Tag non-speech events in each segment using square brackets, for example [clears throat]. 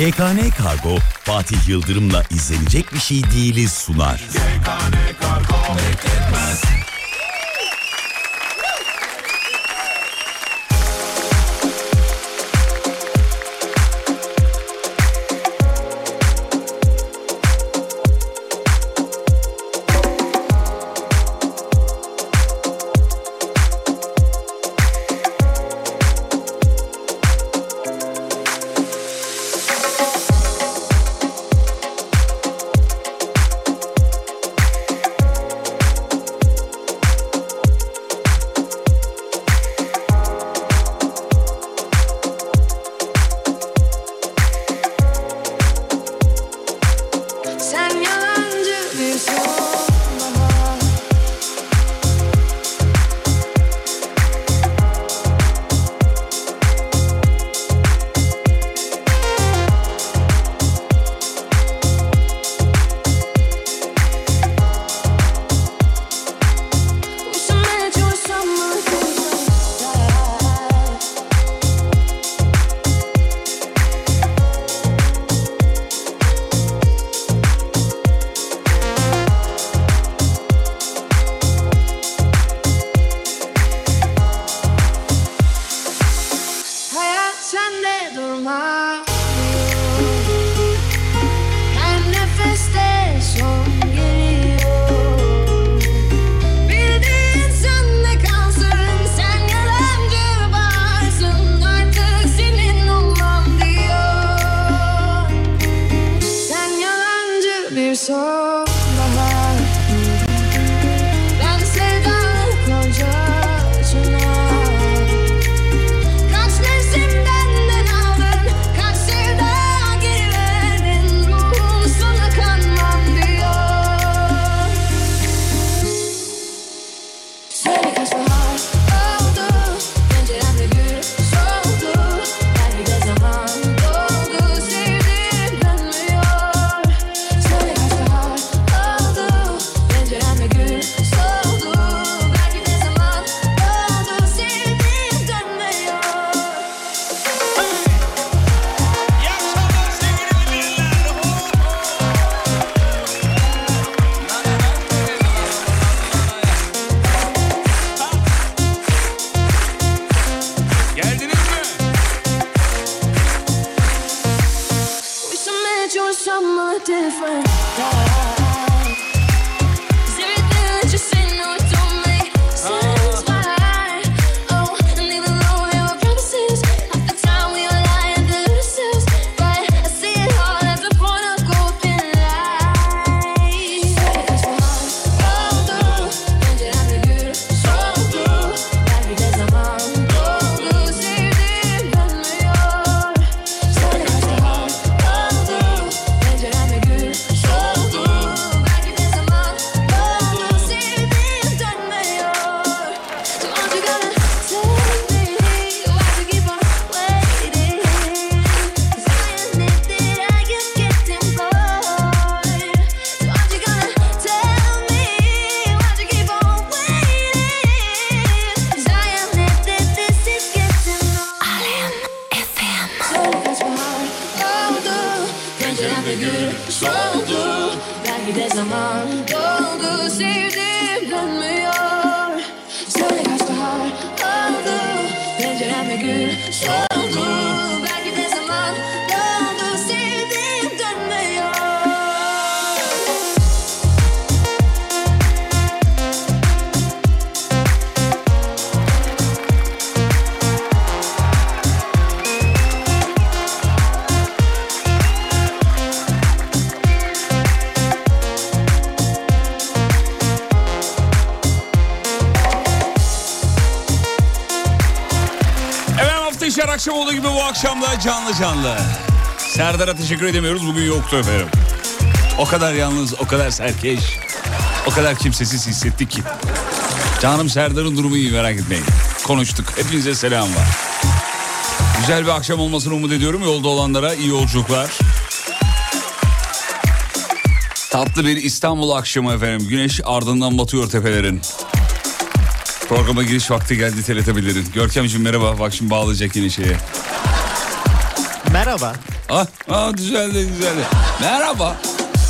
GKN Kargo Fatih Yıldırım'la izlenecek bir şey değiliz sunar. GKN Kargo bekletmez. canlı canlı. Serdar'a teşekkür edemiyoruz bugün yoktu efendim. O kadar yalnız, o kadar serkeş, o kadar kimsesiz hissettik ki. Canım Serdar'ın durumu iyi merak etmeyin. Konuştuk. Hepinize selam var. Güzel bir akşam olmasını umut ediyorum. Yolda olanlara iyi yolculuklar. Tatlı bir İstanbul akşamı efendim. Güneş ardından batıyor tepelerin. Programa giriş vakti geldi TRT Bilir'in. Görkemciğim merhaba. Bak şimdi bağlayacak yine şeye. Merhaba. Ah, ah düzeldi düzeldi. Merhaba.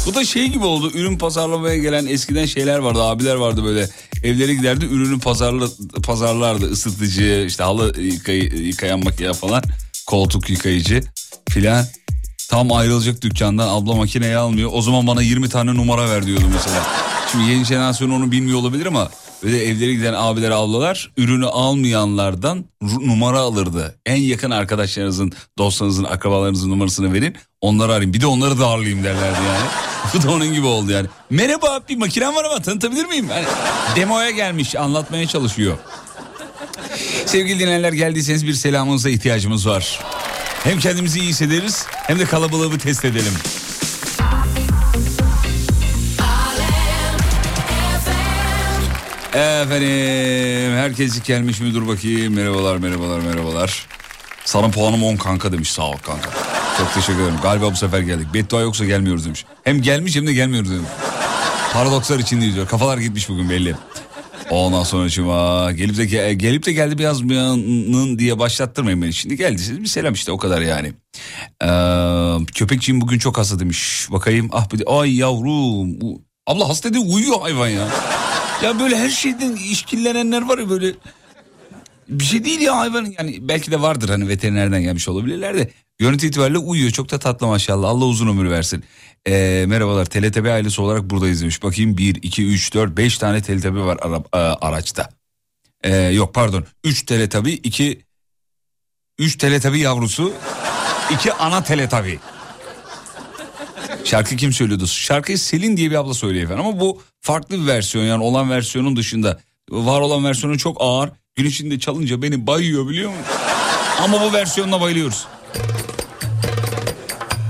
Bu da şey gibi oldu. Ürün pazarlamaya gelen eskiden şeyler vardı. Abiler vardı böyle. Evlere giderdi ürünü pazarla, pazarlardı. Isıtıcı, işte halı yıkay, yıkayan makine falan. Koltuk yıkayıcı filan. Tam ayrılacak dükkandan abla makineyi almıyor. O zaman bana 20 tane numara ver diyordu mesela. Şimdi yeni jenerasyon onu bilmiyor olabilir ama böyle evlere giden abiler ablalar ürünü almayanlardan numara alırdı. En yakın arkadaşlarınızın, dostlarınızın, akrabalarınızın numarasını verin. Onları arayın. Bir de onları da ağırlayayım derlerdi yani. [laughs] Bu da onun gibi oldu yani. Merhaba bir makinem var ama tanıtabilir miyim? Yani demoya gelmiş anlatmaya çalışıyor. Sevgili dinleyenler geldiyseniz bir selamınıza ihtiyacımız var. Hem kendimizi iyi hissederiz hem de kalabalığı test edelim. Efendim herkes gelmiş mi dur bakayım merhabalar merhabalar merhabalar. Sana puanım 10 kanka demiş sağ ol kanka. Çok teşekkür ederim galiba bu sefer geldik. Beddua yoksa gelmiyoruz demiş. Hem gelmiş hem de gelmiyoruz demiş. Paradokslar içindeyiz diyor. Kafalar gitmiş bugün belli. Ondan sonra cuma gelip de ge- gelip de geldi biraz yazmayanın diye başlattırmayın beni. Şimdi geldiyseniz bir selam işte o kadar yani. Ee, köpekçiğim bugün çok hasta demiş. Bakayım ah bir de ay yavrum. Abla hasta değil uyuyor hayvan ya. Ya böyle her şeyden işkillenenler var ya böyle. Bir şey değil ya hayvan yani belki de vardır hani veterinerden gelmiş olabilirler de. Görüntü itibariyle uyuyor çok da tatlı maşallah Allah uzun ömür versin. Ee, merhabalar TLTB ailesi olarak buradayız demiş. Bakayım 1, 2, 3, 4, 5 tane TLTB var ara- a- araçta. Ee, yok pardon 3 teletabi 2 3 teletabi yavrusu 2 ana teletabi. Şarkı kim söylüyordu? Şarkıyı Selin diye bir abla söylüyor efendim ama bu farklı bir versiyon yani olan versiyonun dışında. Var olan versiyonu çok ağır. Gün içinde çalınca beni bayıyor biliyor musun? Ama bu versiyonuna bayılıyoruz.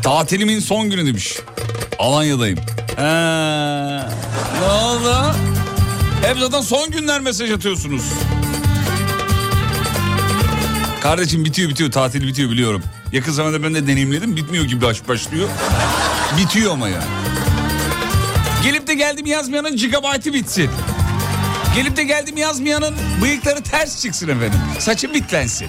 Tatilimin son günü demiş. Alanya'dayım. Ha, ne oldu? Hep zaten son günler mesaj atıyorsunuz. Kardeşim bitiyor bitiyor tatil bitiyor biliyorum. Yakın zamanda ben de deneyimledim bitmiyor gibi baş başlıyor. Bitiyor ama yani. Gelip de geldim yazmayanın gigabaytı bitsin. Gelip de geldim yazmayanın bıyıkları ters çıksın efendim. Saçı bitlensin.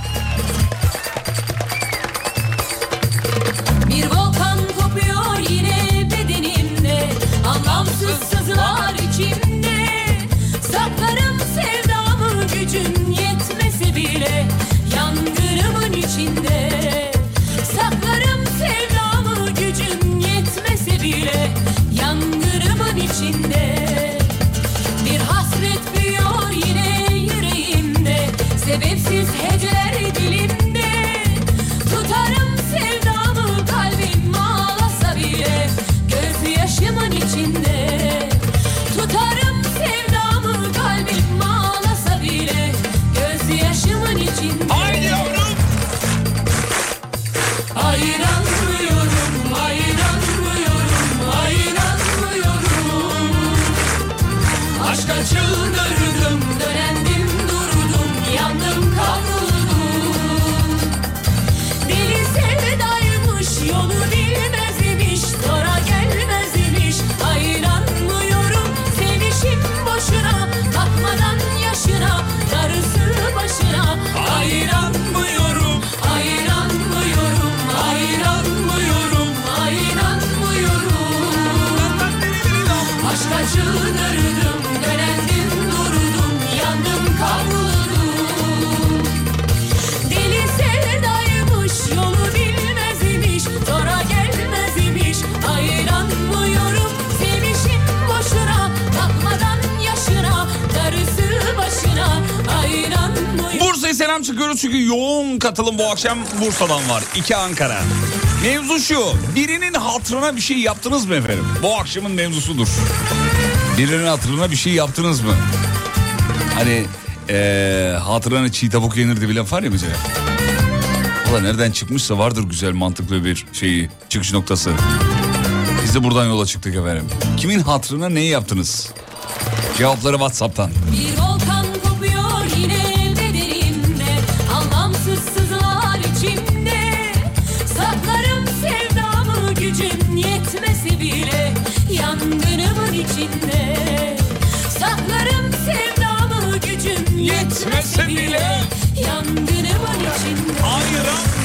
Çünkü yoğun katılım bu akşam Bursa'dan var. İki Ankara. Mevzu şu. Birinin hatırına bir şey yaptınız mı efendim? Bu akşamın mevzusudur. Birinin hatırına bir şey yaptınız mı? Hani eee hatırına çiğ tavuk yenir diye bir laf var ya mesela. Valla nereden çıkmışsa vardır güzel mantıklı bir şeyi çıkış noktası. Biz de buradan yola çıktık efendim. Kimin hatırına neyi yaptınız? Cevapları Whatsapp'tan. Bir gücüm yetmesi bile Yangınımın içinde Saklarım sevdamı gücüm yetmesi bile Yangınımın içinde Ayıramıyorum.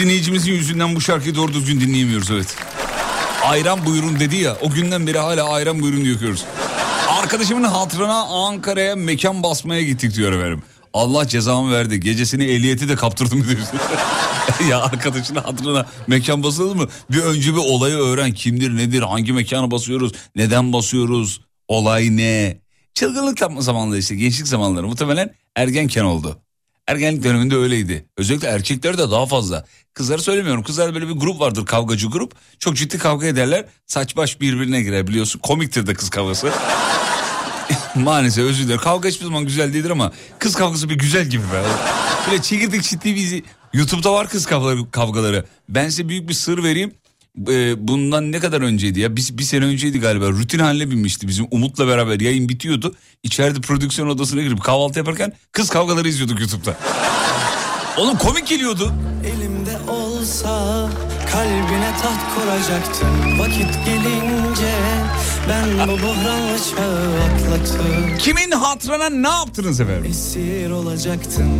Dinleyicimizin yüzünden bu şarkıyı doğru düzgün dinleyemiyoruz evet. Ayran buyurun dedi ya o günden beri hala ayran buyurun diyoruz. Arkadaşımın hatırına Ankara'ya mekan basmaya gittik diyor efendim. Allah cezamı verdi. Gecesini ehliyeti de kaptırdım diyor. [laughs] ya arkadaşının hatırına mekan basılır mı? Bir önce bir olayı öğren. Kimdir nedir hangi mekana basıyoruz? Neden basıyoruz? Olay ne? Çılgınlık yapma zamanları işte gençlik zamanları muhtemelen ergenken oldu. Ergenlik döneminde öyleydi. Özellikle erkekler de daha fazla. Kızları söylemiyorum. Kızlar böyle bir grup vardır kavgacı grup. Çok ciddi kavga ederler. Saç baş birbirine girer biliyorsun. Komiktir de kız kavgası. [laughs] Maalesef özür dilerim. Kavga hiçbir zaman güzel değildir ama kız kavgası bir güzel gibi be. Böyle çekirdik ciddi bir YouTube'da var kız kavgaları, kavgaları. Ben size büyük bir sır vereyim. Ee, bundan ne kadar önceydi ya? Bir, bir sene önceydi galiba. Rutin haline binmişti. Bizim Umut'la beraber yayın bitiyordu. İçeride prodüksiyon odasına girip kahvaltı yaparken kız kavgaları izliyorduk YouTube'da. Oğlum komik geliyordu. Elimde olsa kalbine taht kuracaktım Vakit gelince ben bu buhranlı çağı atlatıp Kimin hatırına ne yaptınız efendim? Esir olacaktım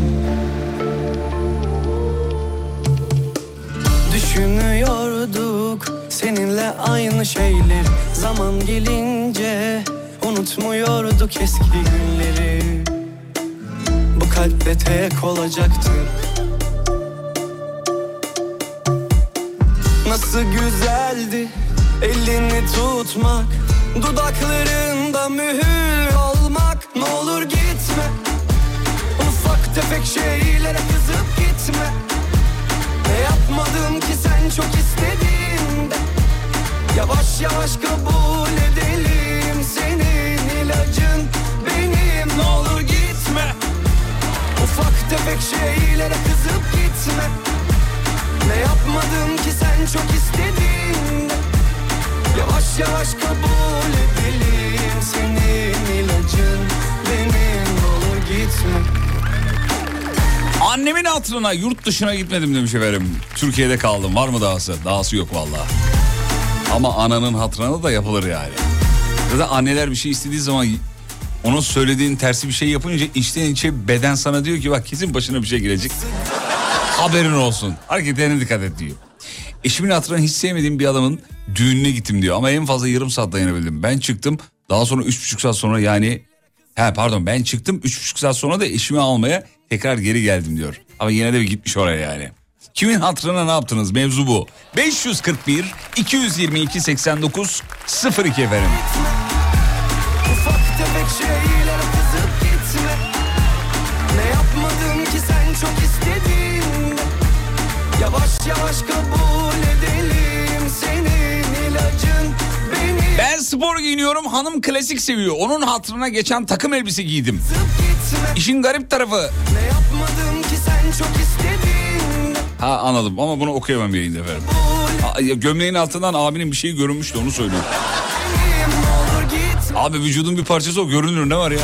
Düşünüyorduk. Seninle aynı şeyler. Zaman gelince unutmuyorduk eski günleri. Bu kalpte tek olacaktı. Nasıl güzeldi elini tutmak. Dudaklarında mühür olmak. Ne olur gitme. Ufak tefek şeylere kızıp Yavaş kabul edelim Senin ilacın benim Ne olur gitme Ufak tefek şeylere kızıp gitme ne yapmadım ki sen çok istediğinde Yavaş yavaş kabul edelim Senin ilacın benim olur gitme Annemin hatırına yurt dışına gitmedim demiş efendim. Türkiye'de kaldım. Var mı dahası? Dahası yok vallahi. Ama ananın hatırına da yapılır yani. Zaten anneler bir şey istediği zaman onun söylediğin tersi bir şey yapınca içten içe beden sana diyor ki bak kesin başına bir şey gelecek. Haberin olsun. Hareketlerine dikkat et diyor. Eşimin hatırına hiç sevmediğim bir adamın düğününe gittim diyor. Ama en fazla yarım saat dayanabildim. Ben çıktım daha sonra üç buçuk saat sonra yani... He pardon ben çıktım üç buçuk saat sonra da eşimi almaya tekrar geri geldim diyor. Ama yine de bir gitmiş oraya yani. Kimin hatırına ne yaptınız mevzu bu. 541 222 89 02 efendim. Ufak tefek şeylere kızıp gitme Ne yapmadım ki sen çok istediğinde Yavaş yavaş kabul edelim Senin ilacın benim Ben spor giyiniyorum hanım klasik seviyor. Onun hatırına geçen takım elbise giydim. İşin garip tarafı Ne yapmadım ki sen çok istediğinde Ha anladım ama bunu okuyamam yayında efendim. Ya Gömleğin altından abinin bir şeyi görünmüştü onu söylüyor. Abi vücudun bir parçası o görünür ne var ya?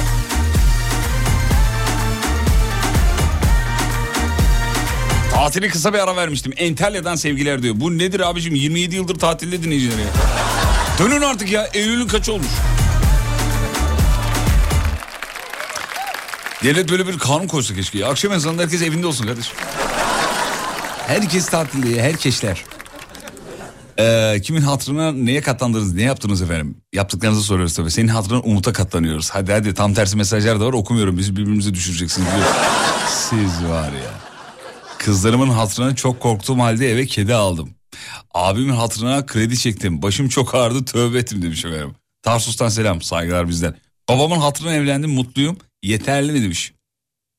Tatili kısa bir ara vermiştim. Entelyadan sevgiler diyor. Bu nedir abicim? 27 yıldır tatilde dinleyicileri ya. Dönün artık ya. Eylül'ün kaç olmuş? Devlet böyle bir kanun koysa keşke. ya. Akşam ezanında herkes evinde olsun kardeşim. Herkes tatilde. Herkesler. Ee, kimin hatırına neye katlandınız, ne yaptınız efendim? Yaptıklarınızı soruyoruz tabii. Senin hatırına Umut'a katlanıyoruz. Hadi hadi tam tersi mesajlar da var okumuyorum. Bizi birbirimize düşüreceksiniz diyor. Siz var ya. Kızlarımın hatırına çok korktuğum halde eve kedi aldım. Abimin hatırına kredi çektim. Başım çok ağrıdı tövbe ettim demiş efendim. Tarsus'tan selam saygılar bizden. Babamın hatırına evlendim mutluyum. Yeterli mi demiş.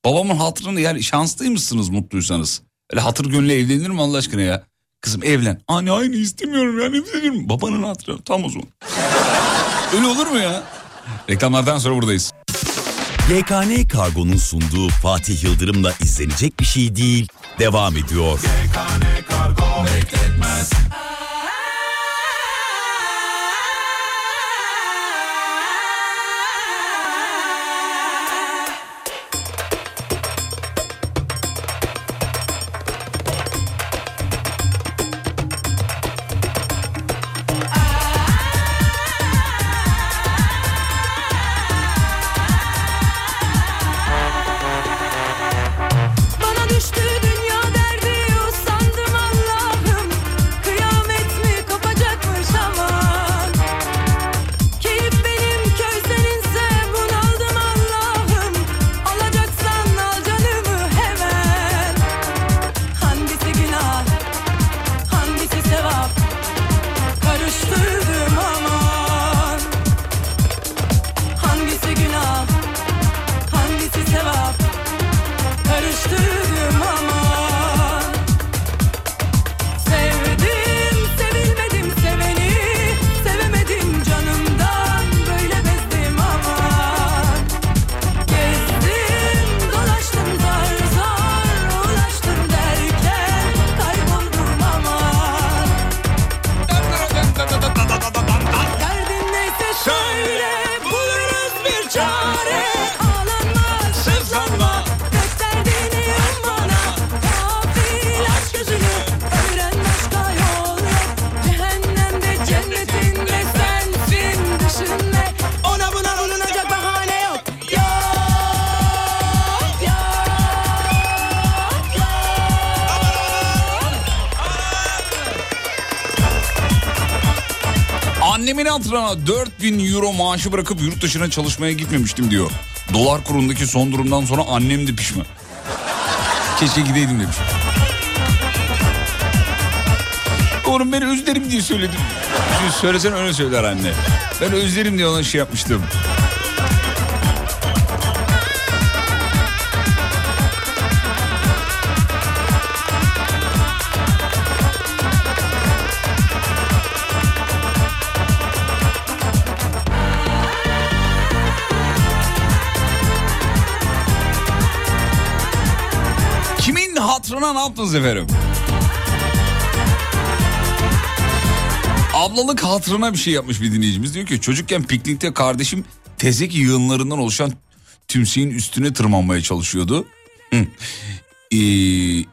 Babamın hatırına yani şanslıymışsınız mutluysanız. Öyle hatır gönülle evlenir mi Allah aşkına ya? Kızım evlen. Anne aynı istemiyorum yani evlenirim. Babanın hatırına tam o zaman. [laughs] Öyle olur mu ya? Reklamlardan sonra buradayız. YKN Kargo'nun sunduğu Fatih Yıldırım'la izlenecek bir şey değil. Devam ediyor. YKN Kargo bekletmez Hatırına 4000 euro maaşı bırakıp yurt dışına çalışmaya gitmemiştim diyor. Dolar kurundaki son durumdan sonra annem de pişman. Keşke gideydim demiş. Oğlum ben özlerim diye söyledim. Şimdi söylesen öyle söyler anne. Ben özlerim diye ona şey yapmıştım. Hatırına ne efendim? Ablalık hatırına bir şey yapmış bir dinleyicimiz. Diyor ki çocukken piknikte kardeşim tezek yığınlarından oluşan tümseyin üstüne tırmanmaya çalışıyordu. Hı. Ee,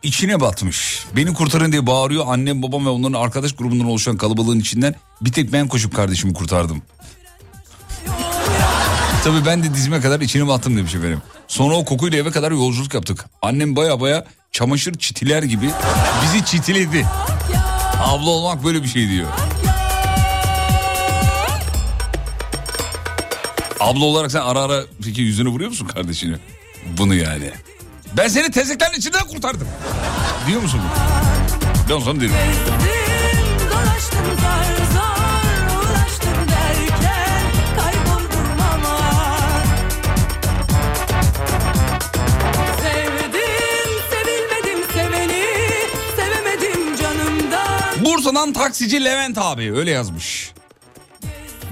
içine batmış. Beni kurtarın diye bağırıyor. Annem babam ve onların arkadaş grubundan oluşan kalabalığın içinden bir tek ben koşup kardeşimi kurtardım. Tabii ben de dizime kadar içine battım demiş efendim. Sonra o kokuyla eve kadar yolculuk yaptık. Annem baya baya çamaşır çitiler gibi bizi çitiledi. Abla olmak böyle bir şey diyor. Abla olarak sen ara ara peki yüzüne vuruyor musun kardeşini? Bunu yani. Ben seni tezeklerin içinden kurtardım. Diyor musun? Ben sana derim. Gezdim, Bursa'dan taksici Levent abi öyle yazmış.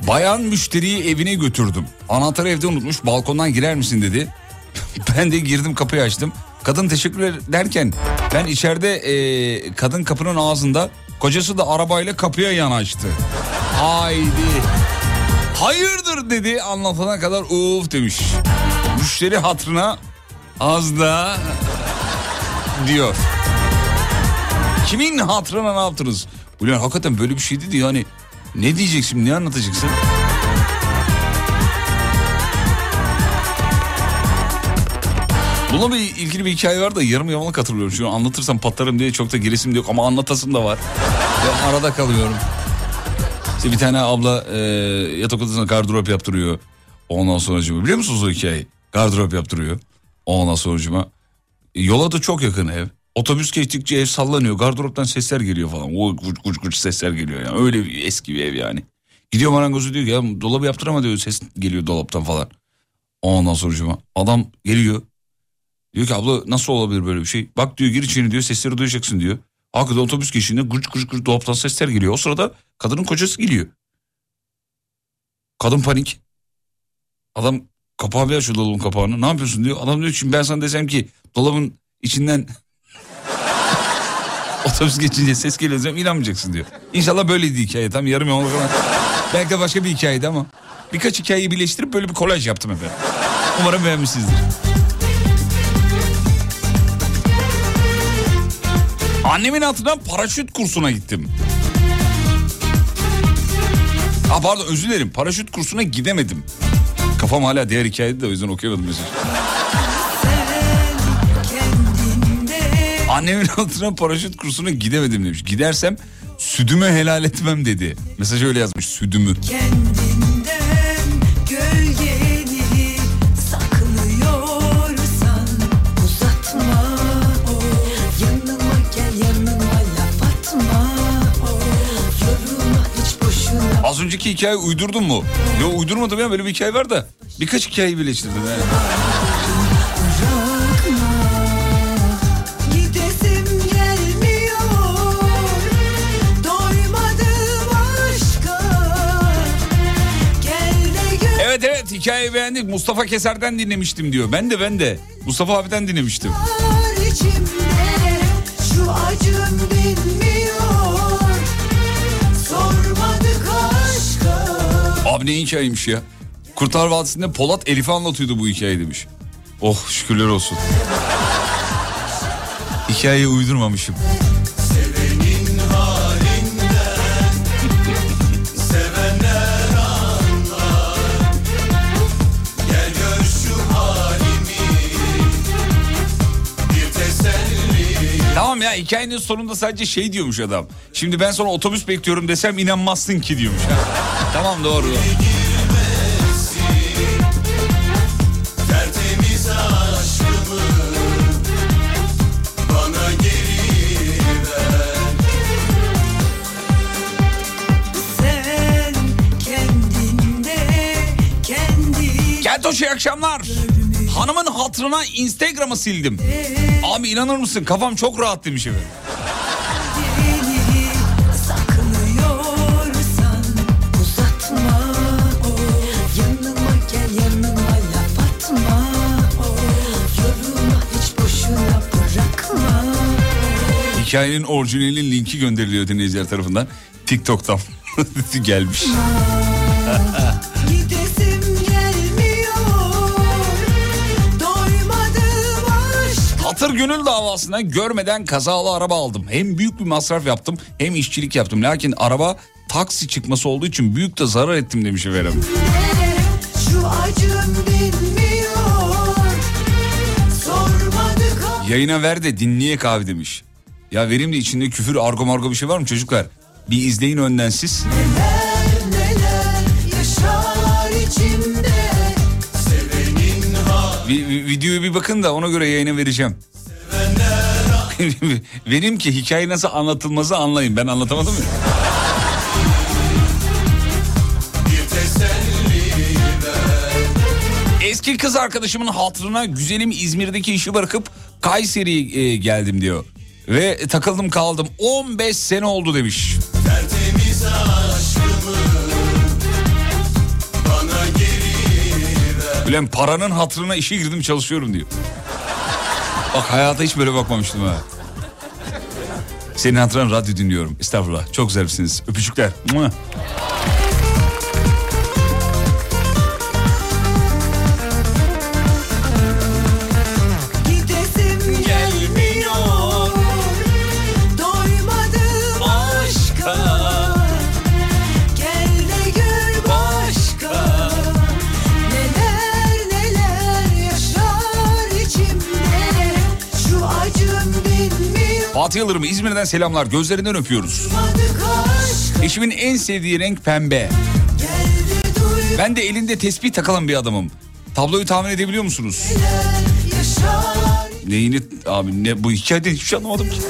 Bayan müşteriyi evine götürdüm. Anahtarı evde unutmuş balkondan girer misin dedi. [laughs] ben de girdim kapıyı açtım. Kadın teşekkür derken ben içeride e, kadın kapının ağzında kocası da arabayla kapıya yanaştı. Haydi. Hayırdır dedi anlatana kadar uf demiş. Müşteri hatırına az da [laughs] diyor. Kimin hatırına ne yaptınız? Ulan hakikaten böyle bir şey dedi yani. Ne diyeceksin ne anlatacaksın? Bununla bir ilgili bir hikaye var da yarım yamalak hatırlıyorum. Şu an anlatırsam patlarım diye çok da giresim de yok ama anlatasım da var. Ve arada kalıyorum. İşte bir tane abla e, yatak odasına gardırop yaptırıyor. Ondan sonra biliyor musunuz o hikayeyi? Gardırop yaptırıyor. Ondan sonra yola da çok yakın ev. Otobüs geçtikçe ev sallanıyor. Gardıroptan sesler geliyor falan. O guç guç guç sesler geliyor yani. Öyle bir eski bir ev yani. Gidiyor marangozu diyor ki ya dolabı yaptırama diyor. Ses geliyor dolaptan falan. Ondan sonra adam geliyor. Diyor ki abla nasıl olabilir böyle bir şey? Bak diyor gir içeri diyor sesleri duyacaksın diyor. Hakikaten otobüs geçişinde gırç gırç gırç dolaptan sesler geliyor. O sırada kadının kocası geliyor. Kadın panik. Adam kapağı bir açıyor dolabın kapağını. Ne yapıyorsun diyor. Adam diyor ki ben sana desem ki dolabın içinden otobüs geçince ses geliyor diyeceğim inanmayacaksın diyor. İnşallah böyleydi hikaye tam yarım yamalak falan. Belki de başka bir hikayeydi ama birkaç hikayeyi birleştirip böyle bir kolaj yaptım efendim. Umarım beğenmişsinizdir. Annemin hatırından paraşüt kursuna gittim. Ha pardon özür dilerim paraşüt kursuna gidemedim. Kafam hala diğer hikayede de o yüzden okuyamadım mesajı. Annemin hatırına paraşüt kursuna gidemedim demiş. Gidersem südümü helal etmem dedi. Mesaj öyle yazmış südümü. Yanıma gel yanıma atma Az önceki hikaye uydurdun mu? Yok uydurmadım ya böyle bir hikaye var da. Birkaç hikayeyi birleştirdim. Yani. Hikayeyi beğendik. Mustafa Keser'den dinlemiştim diyor. Ben de ben de. Mustafa abiden dinlemiştim. Abi ne hikayeymiş ya. Kurtlar Vadisi'nde Polat Elif'e anlatıyordu bu hikayeyi demiş. Oh şükürler olsun. Hikayeyi uydurmamışım. Tamam ya hikayenin sonunda sadece şey diyormuş adam. Şimdi ben sonra otobüs bekliyorum desem inanmazsın ki diyormuş. [laughs] Tamam doğru. Keltoş iyi akşamlar. Hanımın hatırına Instagram'ı sildim. Abi inanır mısın kafam çok rahat demiş efendim. Hikayenin orijinalinin linki gönderiliyor dinleyiciler tarafından. TikTok'tan [laughs] gelmiş. Gönül davasına görmeden kazalı araba aldım. Hem büyük bir masraf yaptım hem işçilik yaptım. Lakin araba taksi çıkması olduğu için büyük de zarar ettim demiş efendim. Yayına ver de dinleyek abi demiş. Ya vereyim de içinde küfür argo margo bir şey var mı çocuklar? Bir izleyin önden siz. neler neler yaşar içimde Vi- vi- videoya bir bakın da ona göre yayına vereceğim. [laughs] Vereyim ki hikaye nasıl anlatılması anlayın. Ben anlatamadım ya. Eski kız arkadaşımın hatırına güzelim İzmir'deki işi bırakıp Kayseri'ye e, geldim diyor. Ve takıldım kaldım 15 sene oldu demiş. Tertemiz aşkımı Ulan paranın hatırına işe girdim çalışıyorum diyor. Bak hayata hiç böyle bakmamıştım ha. Senin hatırına radyo dinliyorum. Estağfurullah. Çok güzelsiniz. Öpücükler. Fatih Yıldırım İzmir'den selamlar. Gözlerinden öpüyoruz. Eşimin en sevdiği renk pembe. Ben de elinde tespih takılan bir adamım. Tabloyu tahmin edebiliyor musunuz? Neyini abi ne bu hikayede hiçbir şey anlamadım ki.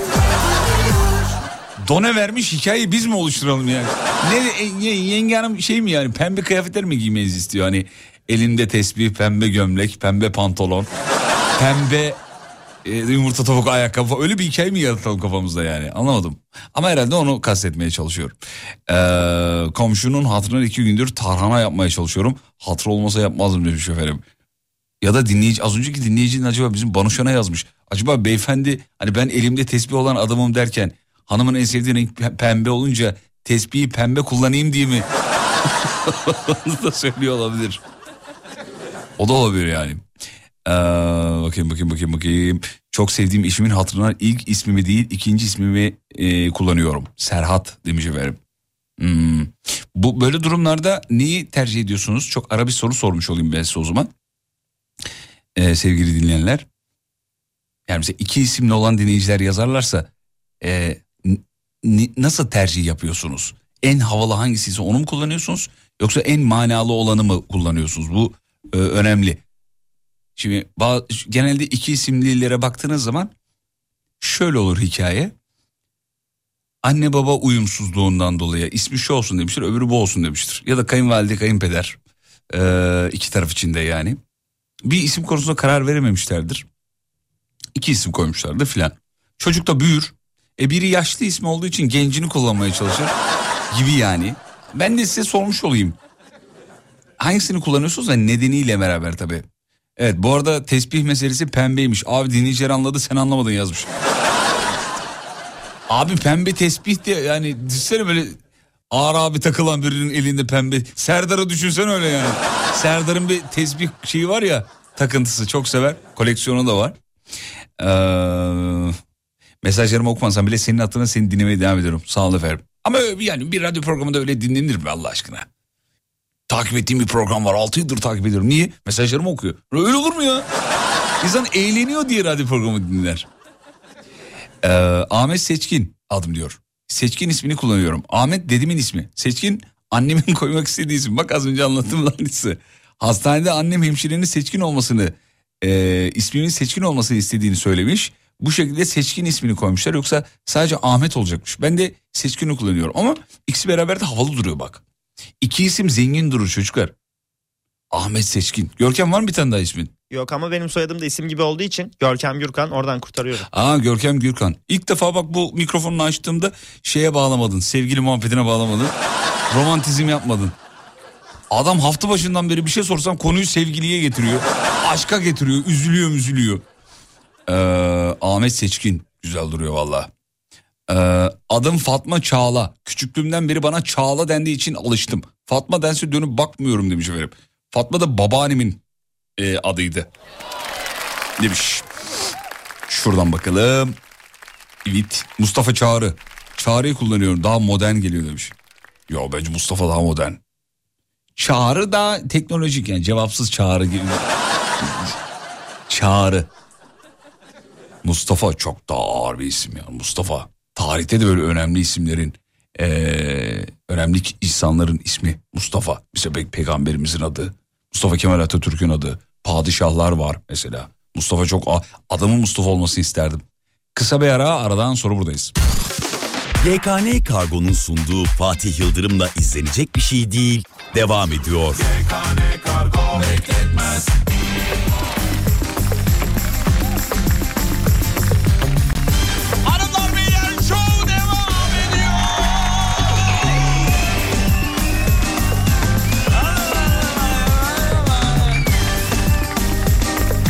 Done vermiş hikayeyi biz mi oluşturalım yani? Ne e, ye- yenge hanım şey mi yani pembe kıyafetler mi giymenizi istiyor? Hani elinde tesbih, pembe gömlek, pembe pantolon, pembe yumurta tavuk ayakkabı öyle bir hikaye mi yaratalım kafamızda yani anlamadım. Ama herhalde onu kastetmeye çalışıyorum. Ee, komşunun hatırına iki gündür tarhana yapmaya çalışıyorum. Hatır olmasa yapmazdım demiş efendim. Ya da dinleyici az önceki dinleyicinin acaba bizim Banuşan'a yazmış. Acaba beyefendi hani ben elimde tesbih olan adamım derken hanımın en sevdiği renk pe- pembe olunca tesbihi pembe kullanayım diye mi? [laughs] Onu da söylüyor olabilir. O da olabilir yani. Ee, bakayım bakayım bakayım bakayım. Çok sevdiğim eşimin hatırına ilk ismimi değil ikinci ismimi e, kullanıyorum. Serhat demiş efendim. Hmm. Bu böyle durumlarda neyi tercih ediyorsunuz? Çok ara bir soru sormuş olayım ben size o zaman. Ee, sevgili dinleyenler. Yani mesela iki isimli olan dinleyiciler yazarlarsa e, nasıl tercih yapıyorsunuz? En havalı hangisiyse onu mu kullanıyorsunuz? Yoksa en manalı olanı mı kullanıyorsunuz? Bu e, önemli. Şimdi genelde iki isimlilere baktığınız zaman şöyle olur hikaye. Anne baba uyumsuzluğundan dolayı ismi şu olsun demiştir öbürü bu olsun demiştir. Ya da kayınvalide kayınpeder ee, iki taraf içinde yani. Bir isim konusunda karar verememişlerdir. İki isim koymuşlardır filan. Çocuk da büyür. E biri yaşlı ismi olduğu için gencini kullanmaya çalışır gibi yani. Ben de size sormuş olayım. Hangisini kullanıyorsunuz da nedeniyle beraber tabii. Evet bu arada tesbih meselesi pembeymiş. Abi dinleyiciler anladı sen anlamadın yazmış. Abi pembe tesbih diye yani düşünsene böyle ağır abi takılan birinin elinde pembe. Serdar'ı düşünsene öyle yani. Serdar'ın bir tesbih şeyi var ya takıntısı çok sever. Koleksiyonu da var. Ee, mesajlarımı okumasam bile senin hatırına seni dinlemeye devam ediyorum. Sağ olun efendim. Ama yani bir radyo programında öyle dinlenir mi Allah aşkına? Takip ettiğim bir program var. 6 yıldır takip ediyorum. Niye? Mesajlarımı okuyor. Öyle olur mu ya? İnsan eğleniyor diye radyo programı dinler. Ee, Ahmet Seçkin adım diyor. Seçkin ismini kullanıyorum. Ahmet dedemin ismi. Seçkin annemin [laughs] koymak istediği isim. Bak az önce anlattım lan size. Hastanede annem hemşirenin seçkin olmasını, e, isminin seçkin olmasını istediğini söylemiş. Bu şekilde seçkin ismini koymuşlar. Yoksa sadece Ahmet olacakmış. Ben de seçkini kullanıyorum. Ama ikisi beraber de havalı duruyor bak. İki isim zengin durur çocuklar. Ahmet Seçkin. Görkem var mı bir tane daha ismin? Yok ama benim soyadım da isim gibi olduğu için Görkem Gürkan oradan kurtarıyorum. Aa Görkem Gürkan. İlk defa bak bu mikrofonunu açtığımda şeye bağlamadın. Sevgili muhabbetine bağlamadın. [laughs] Romantizm yapmadın. Adam hafta başından beri bir şey sorsam konuyu sevgiliye getiriyor. Aşka getiriyor. Üzülüyor üzülüyor. Ee, Ahmet Seçkin. Güzel duruyor valla. Ee, adım Fatma Çağla. Küçüklüğümden beri bana Çağla dendiği için alıştım. Fatma dense dönüp bakmıyorum demiş efendim. Fatma da babaannemin e, adıydı. Demiş. Şuradan bakalım. Evet. Mustafa Çağrı. Çağrı'yı kullanıyorum. Daha modern geliyor demiş. Ya bence Mustafa daha modern. Çağrı da teknolojik yani cevapsız çağrı gibi. çağrı. Mustafa çok daha ağır bir isim ya. Mustafa. Tarihte de böyle önemli isimlerin eee, önemli insanların ismi Mustafa. Mesela pe- peygamberimizin adı. Mustafa Kemal Atatürk'ün adı. Padişahlar var mesela. Mustafa çok adamın Mustafa olmasını isterdim. Kısa bir ara aradan sonra buradayız. YKN Kargo'nun sunduğu Fatih Yıldırım'la izlenecek bir şey değil. Devam ediyor. Hanımlar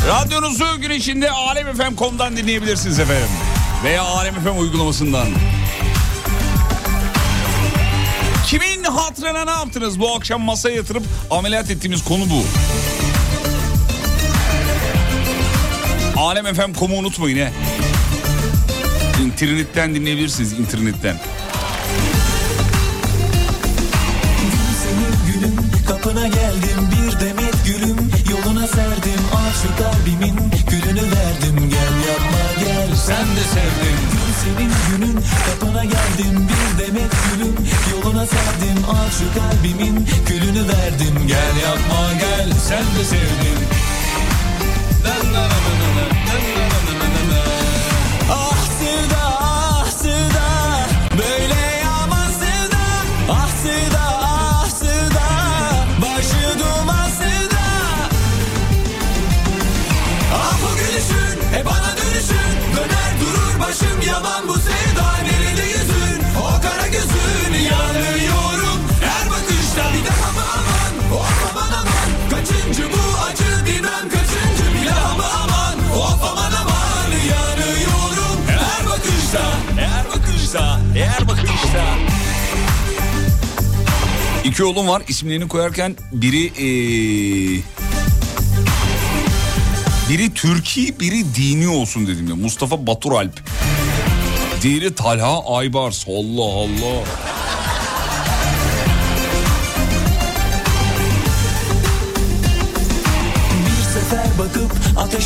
Radyonuzu gün içinde alemfm.com'dan dinleyebilirsiniz efendim. Veya Alem FM uygulamasından. Kimin hatırına ne yaptınız? Bu akşam masaya yatırıp ameliyat ettiğimiz konu bu. Alemfm.com'u unutmayın he. İnternetten dinleyebilirsiniz internetten. Günün kapına geldim bir demet gülüm Yoluna serdim şu kalbimin gülünü verdim Gel yapma gel sen de sevdin Gül senin günün kapına geldim bir demet gülüm Yoluna serdim al şu kalbimin gülünü verdim Gel yapma gel sen de sevdin Ah sevda ah sevda Böyle yaman sevda Ah sevda İki oğlum var isimlerini koyarken biri eee, biri Türkiye biri dini olsun dedim ya. Mustafa Batur Alp. Diğeri Talha Aybars. Allah Allah.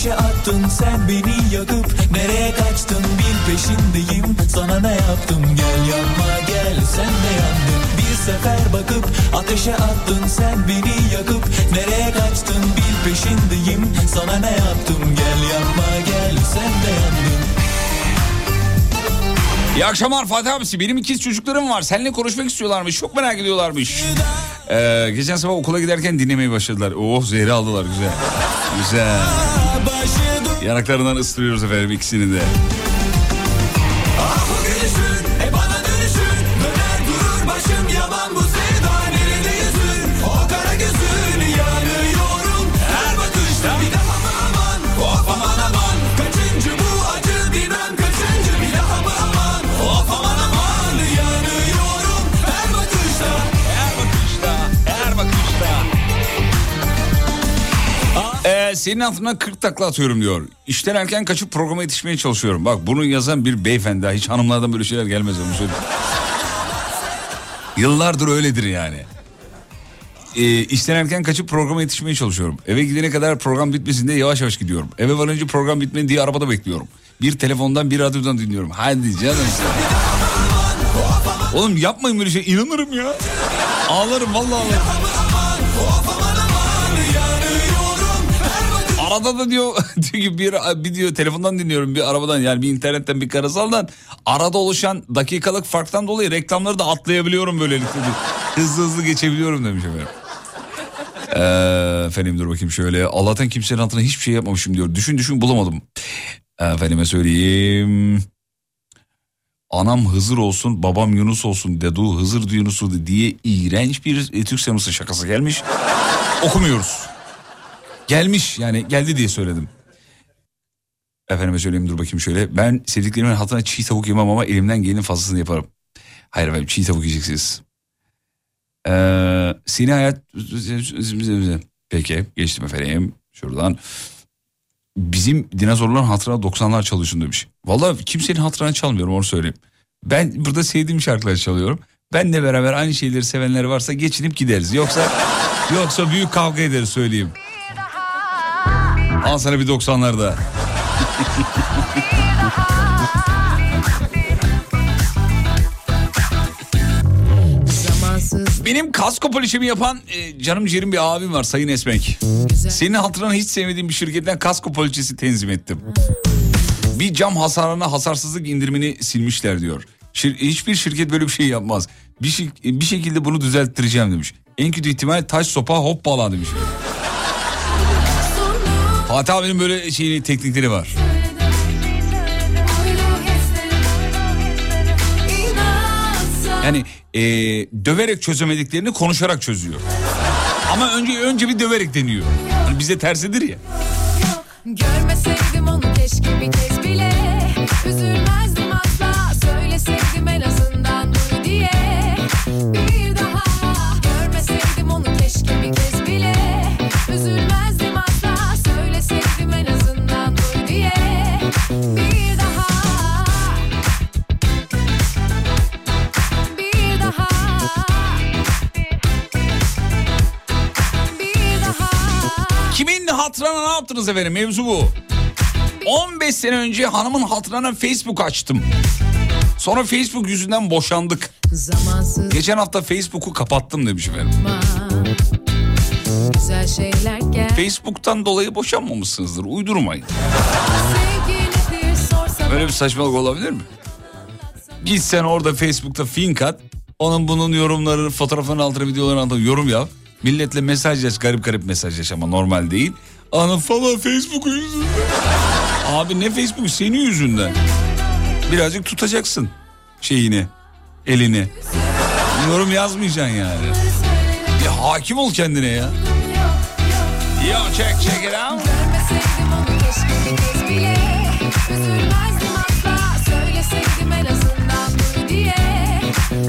Ateşe attın sen beni yakıp Nereye kaçtın bil peşindeyim sana ne yaptım Gel yapma gel sen de yandın Bir sefer bakıp ateşe attın sen beni yakıp Nereye kaçtın bil peşindeyim sana ne yaptım Gel yapma gel sen de yandın İyi akşamlar Fatih abisi. Benim ikiz çocuklarım var. Seninle konuşmak istiyorlarmış. Çok merak ediyorlarmış. Ee, geçen sabah okula giderken dinlemeye başladılar. Oh zehri aldılar güzel. Güzel. Yanaklarından ıstırıyoruz efendim ikisini de. Senin altından 40 takla atıyorum diyor. İşten erken kaçıp programa yetişmeye çalışıyorum. Bak bunu yazan bir beyefendi. Hiç hanımlardan böyle şeyler gelmez onu söyleyeyim. Yıllardır öyledir yani. Ee, işten erken kaçıp programa yetişmeye çalışıyorum. Eve gidene kadar program bitmesin diye yavaş yavaş gidiyorum. Eve varınca program bitmedi diye arabada bekliyorum. Bir telefondan bir radyodan dinliyorum. Hadi canım. Oğlum yapmayın böyle şey inanırım ya. Ağlarım vallahi ağlarım. Arada da [laughs] diyor, ki bir, bir diyor telefondan dinliyorum bir arabadan yani bir internetten bir karasaldan arada oluşan dakikalık farktan dolayı reklamları da atlayabiliyorum böylelikle. [laughs] Hızlı hızlı geçebiliyorum demiş efendim. Ee, efendim dur bakayım şöyle Allah'tan kimsenin altına hiçbir şey yapmamışım diyor. Düşün düşün bulamadım. Efendime söyleyeyim. Anam Hızır olsun babam Yunus olsun dedu Hızır Yunus'u diye iğrenç bir e, Türk sineması şakası gelmiş. Okumuyoruz. Gelmiş yani geldi diye söyledim. Efendime söyleyeyim dur bakayım şöyle. Ben sevdiklerimin hatına çiğ tavuk yemem ama elimden gelenin fazlasını yaparım. Hayır efendim çiğ tavuk yiyeceksiniz. Ee, seni hayat... Peki geçtim efendim. Şuradan. Bizim dinozorların hatırına 90'lar çalışın demiş. Vallahi kimsenin hatırına çalmıyorum onu söyleyeyim. Ben burada sevdiğim şarkıları çalıyorum. Benle beraber aynı şeyleri sevenler varsa geçinip gideriz. Yoksa yoksa büyük kavga ederiz söyleyeyim. Al sana bir 90'larda. Zamansız Benim kasko polişimi yapan e, canım ciğerim bir abim var Sayın Esmek. Senin hatırına hiç sevmediğim bir şirketten kasko poliçesi tenzim ettim. Bir cam hasarına hasarsızlık indirimini silmişler diyor. Şir- hiçbir şirket böyle bir şey yapmaz. Bir, şey- bir şekilde bunu düzelttireceğim demiş. En kötü ihtimal taş sopa hoppala demiş. Fatih abinin böyle şeyi teknikleri var. Yani e, döverek çözemediklerini konuşarak çözüyor. Ama önce önce bir döverek deniyor. Hani bize tersidir ya. Görmeseydim onu keşke bir kez bile Üzülmezdim yaptınız efendim mevzu bu. 15 sene önce hanımın hatırına Facebook açtım. Sonra Facebook yüzünden boşandık. Zamansız Geçen hafta Facebook'u kapattım demiş efendim. Facebook'tan dolayı boşanmamışsınızdır. Uydurmayın. Böyle bir saçmalık olabilir mi? Git sen orada Facebook'ta fink at. Onun bunun yorumlarını, fotoğrafının altına, videoların altına yorum yap. Milletle mesajlaş, garip garip mesajlaş ama normal değil. Ana falan Facebook yüzünden. Abi ne Facebook senin yüzünden. Birazcık tutacaksın şeyini, elini. Yorum yazmayacaksın yani. Ya hakim ol kendine ya. Yo check check it out.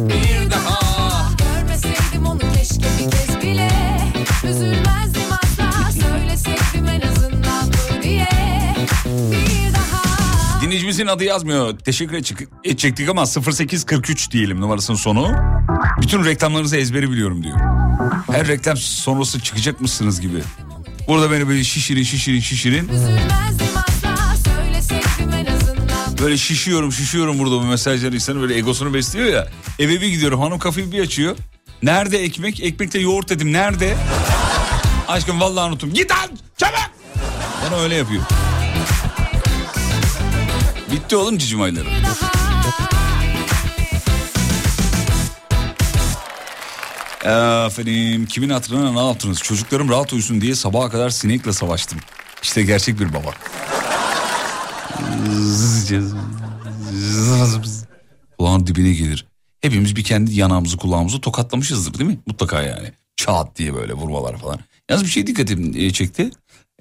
Bir daha. Görmeseydim onu keşke bir kez bile Üzülmezdim Dinleyicimizin adı yazmıyor. Teşekkür edecek- edecektik ama 0843 diyelim numarasının sonu. Bütün reklamlarınızı ezberi biliyorum diyor. Her reklam sonrası çıkacak mısınız gibi. Burada beni böyle şişirin şişirin şişirin. Böyle şişiyorum şişiyorum burada bu mesajları insanın böyle egosunu besliyor ya. Eve bir gidiyorum hanım kafayı bir açıyor. Nerede ekmek? Ekmekte yoğurt dedim. Nerede? Aşkım vallahi unuttum. Git al çabuk. Bana öyle yapıyor. Bitti oğlum cicim ayları. Efendim kimin hatırına ne yaptınız? Çocuklarım rahat uyusun diye sabaha kadar sinekle savaştım. İşte gerçek bir baba. Kulağın dibine gelir. Hepimiz bir kendi yanağımızı kulağımızı tokatlamışızdır değil mi? Mutlaka yani. Çat diye böyle vurmalar falan. Yalnız bir şey dikkatimi e, çekti.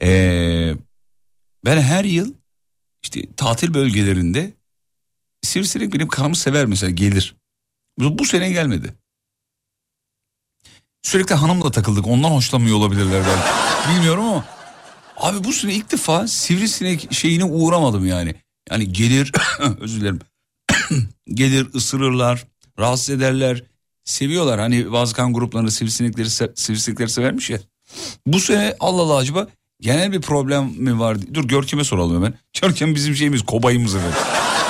Ee, ben her yıl işte tatil bölgelerinde sivrisinek benim kanımı sever mesela gelir. Bu, bu sene gelmedi. Sürekli hanımla takıldık ondan hoşlanmıyor olabilirler belki. Bilmiyorum ama. Abi bu sene ilk defa sivrisinek şeyine uğramadım yani. Yani gelir [coughs] özür dilerim. [coughs] gelir ısırırlar, rahatsız ederler. Seviyorlar hani bazı kan gruplarında sivrisinekleri, sivrisinekleri severmiş ya. Bu sene Allah Allah acaba genel bir problem mi var? Dur Görkem'e soralım hemen. Görkem bizim şeyimiz kobayımız efendim.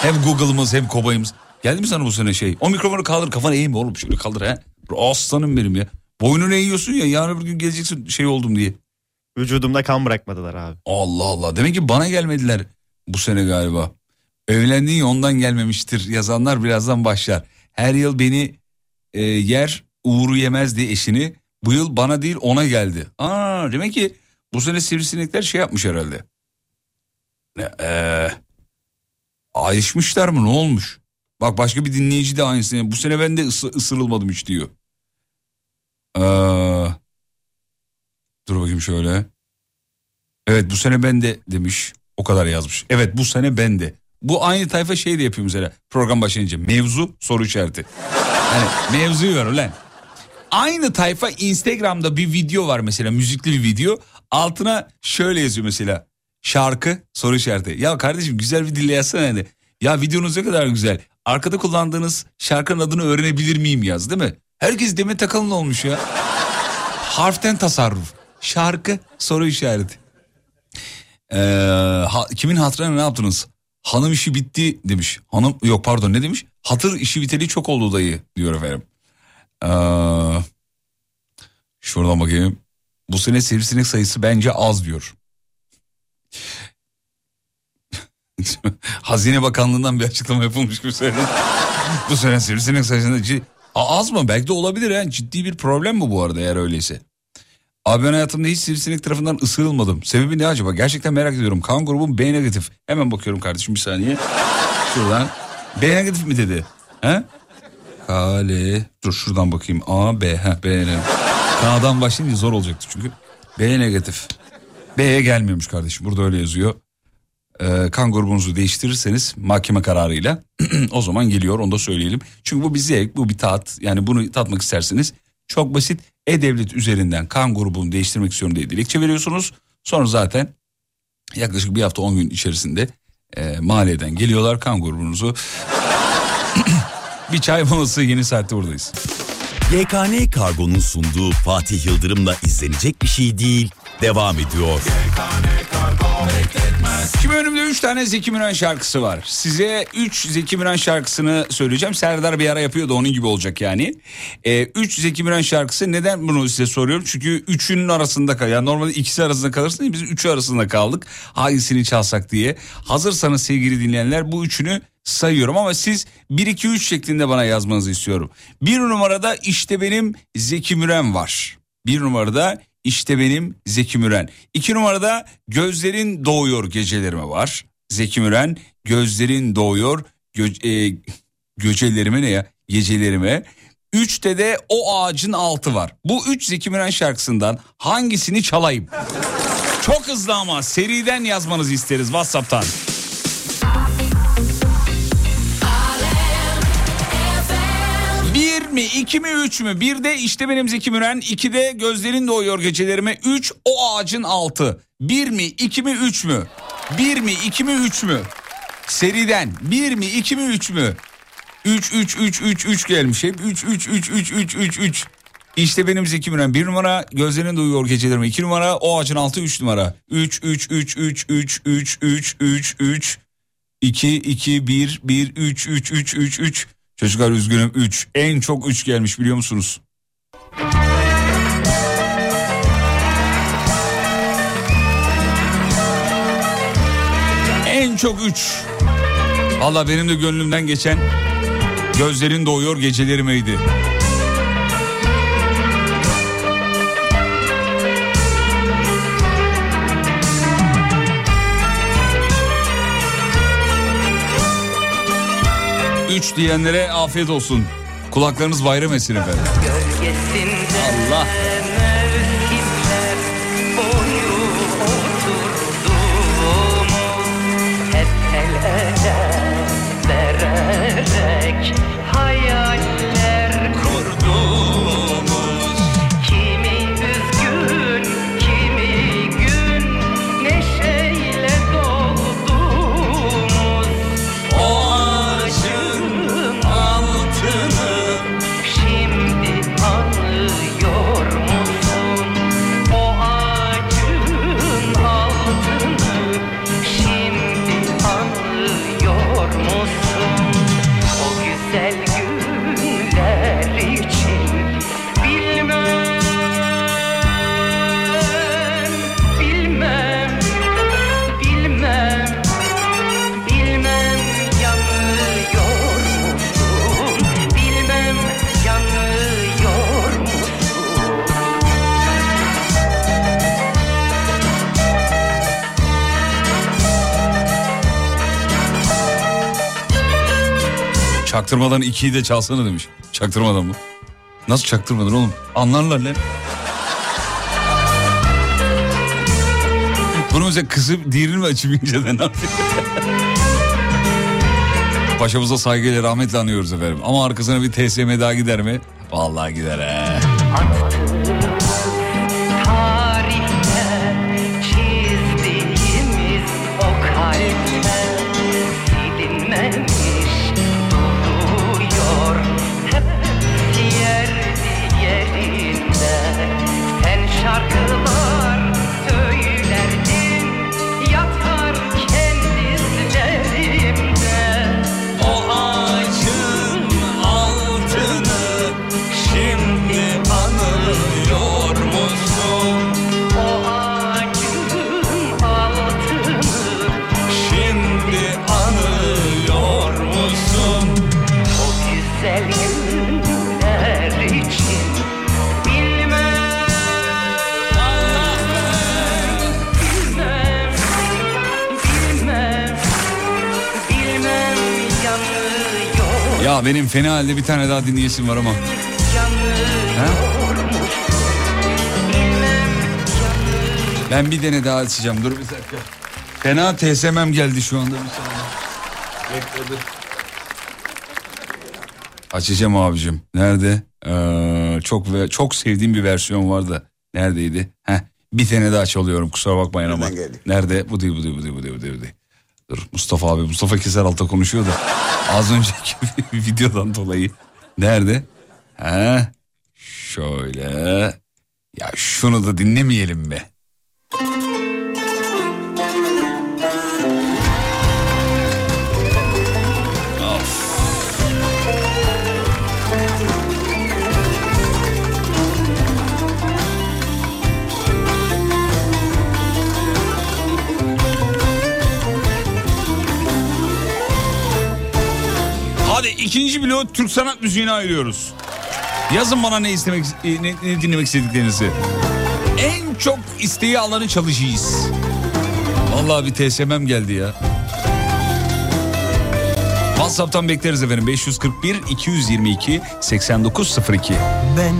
Hem Google'ımız hem kobayımız. Geldi mi sana bu sene şey? O mikrofonu kaldır kafanı eğme oğlum şöyle kaldır ha. Aslanım benim ya. Boynunu eğiyorsun ya yarın bir gün geleceksin şey oldum diye. Vücudumda kan bırakmadılar abi. Allah Allah demek ki bana gelmediler bu sene galiba. Evlendiğin ondan gelmemiştir yazanlar birazdan başlar. Her yıl beni e, yer uğru yemez diye eşini bu yıl bana değil ona geldi. Aa demek ki bu sene sivrisinekler şey yapmış herhalde. Ne, e, ayrışmışlar mı ne olmuş? Bak başka bir dinleyici de aynısını. Bu sene ben de ısı- ısırılmadım hiç diyor. Ee, dur bakayım şöyle. Evet bu sene ben de demiş. O kadar yazmış. Evet bu sene ben de. Bu aynı tayfa şey de yapıyor mesela program başlayınca. Mevzu soru işareti. Hani mevzuyu ver ulan. Aynı tayfa Instagram'da bir video var mesela müzikli bir video. Altına şöyle yazıyor mesela. Şarkı soru işareti. Ya kardeşim güzel bir dille yazsana hani. Ya videonuz ne kadar güzel. Arkada kullandığınız şarkının adını öğrenebilir miyim yaz değil mi? Herkes Demet Akalın olmuş ya. Harften tasarruf. Şarkı soru işareti. Ee, ha- kimin hatırına ne yaptınız? Hanım işi bitti demiş. Hanım yok pardon ne demiş? Hatır işi biteli çok oldu dayı diyor efendim. Ee, şuradan bakayım. Bu sene sivrisinek sayısı bence az diyor. [laughs] Hazine Bakanlığı'ndan bir açıklama yapılmış gibi söyledim. bu sene sivrisinek sayısında cid- A- az mı? Belki de olabilir ha. Ciddi bir problem mi bu arada eğer öyleyse? Abi ben hayatımda hiç sivrisinek tarafından ısırılmadım. Sebebi ne acaba? Gerçekten merak ediyorum. Kan grubum B negatif. Hemen bakıyorum kardeşim bir saniye. Şuradan. B negatif mi dedi? He? Kale. Dur şuradan bakayım. A, B. Heh, B negatif. K'dan başlayınca zor olacaktı çünkü. B negatif. B'ye gelmiyormuş kardeşim. Burada öyle yazıyor. Ee, kan grubunuzu değiştirirseniz mahkeme kararıyla [clears throat] o zaman geliyor onu da söyleyelim. Çünkü bu bir zevk bu bir tat yani bunu tatmak isterseniz çok basit e-devlet üzerinden kan grubunu değiştirmek istiyorum diye dilekçe veriyorsunuz. Sonra zaten yaklaşık bir hafta 10 gün içerisinde e, maliyeden geliyorlar kan grubunuzu. Bir çay molası yeni saatte buradayız. YKN Kargo'nun sunduğu Fatih Yıldırım'la izlenecek bir şey değil. Devam ediyor. Şimdi önümde 3 tane Zeki Müren şarkısı var. Size 3 Zeki Müren şarkısını söyleyeceğim. Serdar bir ara yapıyordu onun gibi olacak yani. 3 Zeki Müren şarkısı neden bunu size soruyorum? Çünkü üçünün arasında kal. Yani normalde ikisi arasında kalırsın ya biz üçü arasında kaldık. Hangisini çalsak diye. Hazırsanız sevgili dinleyenler bu üçünü sayıyorum ama siz 1-2-3 şeklinde bana yazmanızı istiyorum. Bir numarada işte benim Zeki Müren var. Bir numarada işte benim Zeki Müren. İki numarada gözlerin doğuyor gecelerime var. Zeki Müren gözlerin doğuyor gö- e, gecelerime ne ya gecelerime. Üçte de o ağacın altı var. Bu üç Zeki Müren şarkısından hangisini çalayım? Çok hızlı ama seriden yazmanızı isteriz Whatsapp'tan. mi? 2 mi 3 mü? 1'de işte benim Zeki Müren. 2'de gözlerin doğuyor gecelerime. 3 o ağacın altı. 1 mi 2 mi 3 mü? 1 mi 2 mi 3 mü? Seriden 1 mi 2 mi 3 mü? 3 3 3 3 3 gelmiş hep 3 3 3 3 3 3 3. İşte benim Zeki Müren 1 numara gözlerin duyuyor gecelerimi 2 numara o ağacın altı 3 numara 3 3 3 3 3 3 3 3 3 2 2 1 1 3 3 3 3 3 Çocuklar üzgünüm. 3 en çok 3 gelmiş biliyor musunuz? En çok 3 Valla benim de gönlümden geçen Gözlerin doğuyor gecelerimeydi diyenlere afiyet olsun. Kulaklarınız bayram etsin efendim. Allah. Çaktırmadan ikiyi de çalsana demiş. Çaktırmadan mı? Nasıl çaktırmadan oğlum? Anlarlar lan. Bunu mesela kızı diğerini mi açayım inceden yapayım? Paşamıza saygıyla rahmetle anıyoruz efendim. Ama arkasına bir TSM daha gider mi? Vallahi gider he. Ya benim fena halde bir tane daha dinleyesim var ama. Bilmem Ben bir tane daha açacağım. Dur bir dakika. Fena TSM'm geldi şu anda. Bir saniye. Bekle dur. Açacağım abicim. Nerede? Ee, çok ve çok sevdiğim bir versiyon vardı. Neredeydi? Heh, bir tane daha çalıyorum kusura bakmayın ama. Nerede? Bu değil bu değil bu değil bu değil bu değil. Dur Mustafa abi Mustafa Keser altta konuşuyor da. Az önceki [laughs] videodan dolayı. Nerede? He? Şöyle. Ya şunu da dinlemeyelim mi? Hadi ikinci bloğu Türk sanat müziğine ayırıyoruz. Yazın bana ne istemek e, ne, ne dinlemek istediklerinizi. En çok isteği alanı çalışacağız. Vallahi bir TSM'm geldi ya. WhatsApp'tan bekleriz efendim 541 222 8902. Ben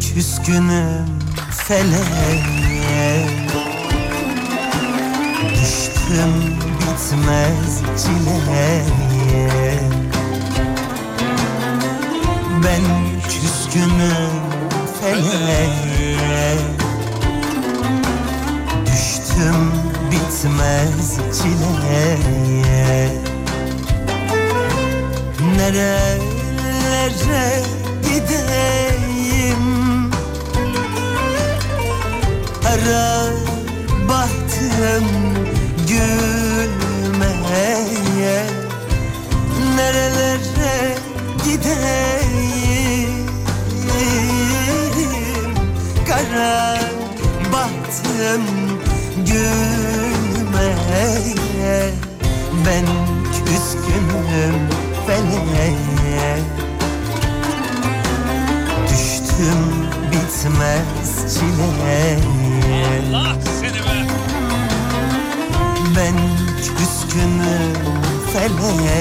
küskünüm feleğe Düştüm bitmez çileye Ben küskünüm feleğe Düştüm bitmez çileye. Nerelere gideyim? Ara bahtım gülmeye. Nerelere gideyim. Kara bahtım gülmeye Ben küskünüm feleğe Düştüm bitmez çileye. Allah seni be. Ben küskünüm feleğe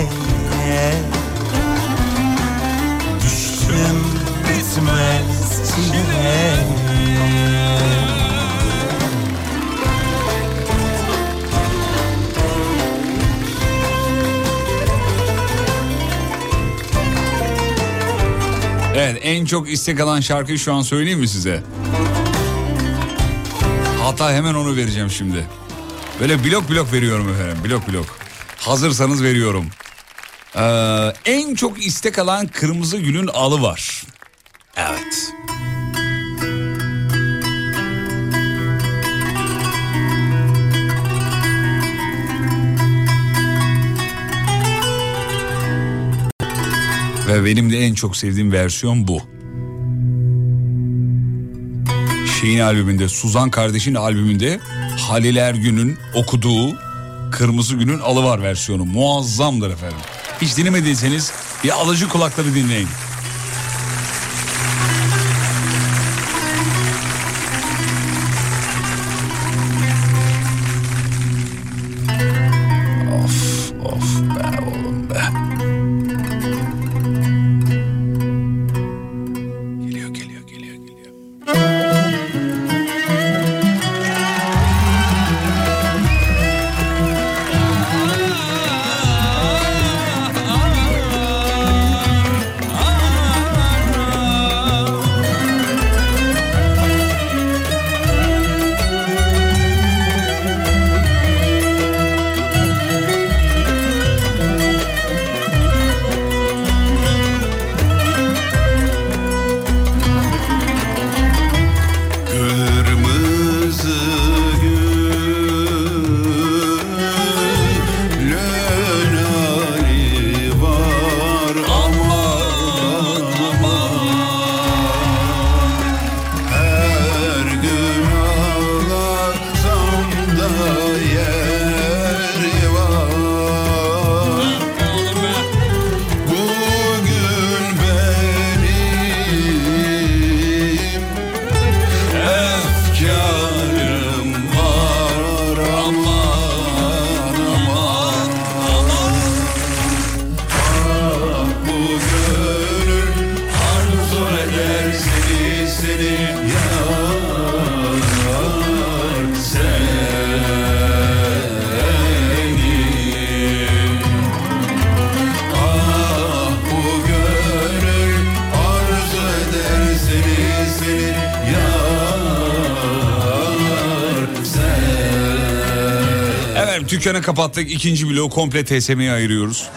Evet en çok istek alan şarkıyı şu an söyleyeyim mi size? Hatta hemen onu vereceğim şimdi. Böyle blok blok veriyorum efendim blok blok. Hazırsanız veriyorum. Ee, en çok istek alan Kırmızı Gül'ün alı var. Evet. Ve benim de en çok sevdiğim versiyon bu. Şeyin albümünde, Suzan kardeşin albümünde Halil Ergün'ün okuduğu Kırmızı Günün Alıvar versiyonu. Muazzamdır efendim. Hiç dinlemediyseniz bir alıcı kulakla bir dinleyin. Dükkanı kapattık. ikinci bloğu komple TSM'ye ayırıyoruz.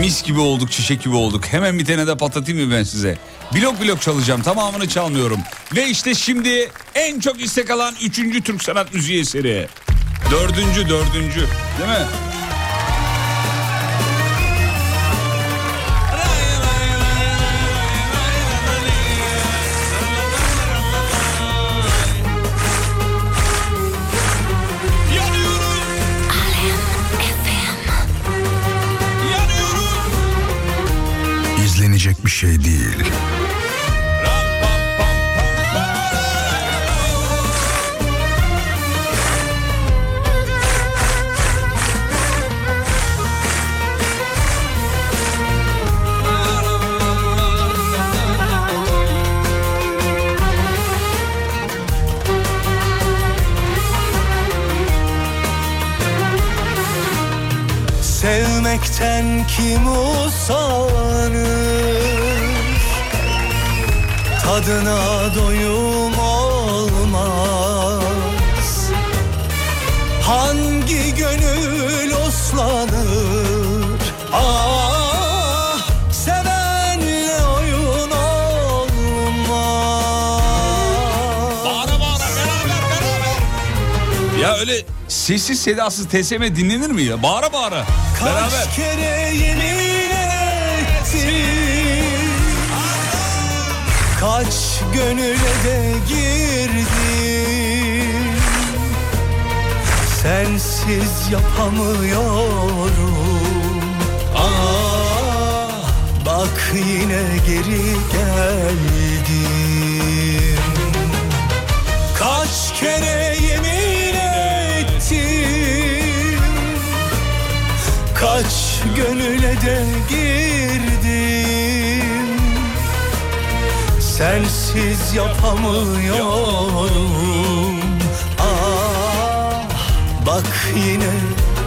Mis gibi olduk, çiçek gibi olduk. Hemen bir tane de patlatayım mı ben size? Blok blok çalacağım, tamamını çalmıyorum. Ve işte şimdi en çok istek alan üçüncü Türk sanat müziği eseri. Dördüncü, dördüncü. Değil mi? Sessiz sedasız TSM dinlenir mi ya? Bağıra bağıra. Beraber. Kaç kere yemin ettim Kaç gönüle de girdim Sensiz yapamıyorum Ah bak yine geri geldim gönüle de girdim Sensiz yapamıyorum Ah bak yine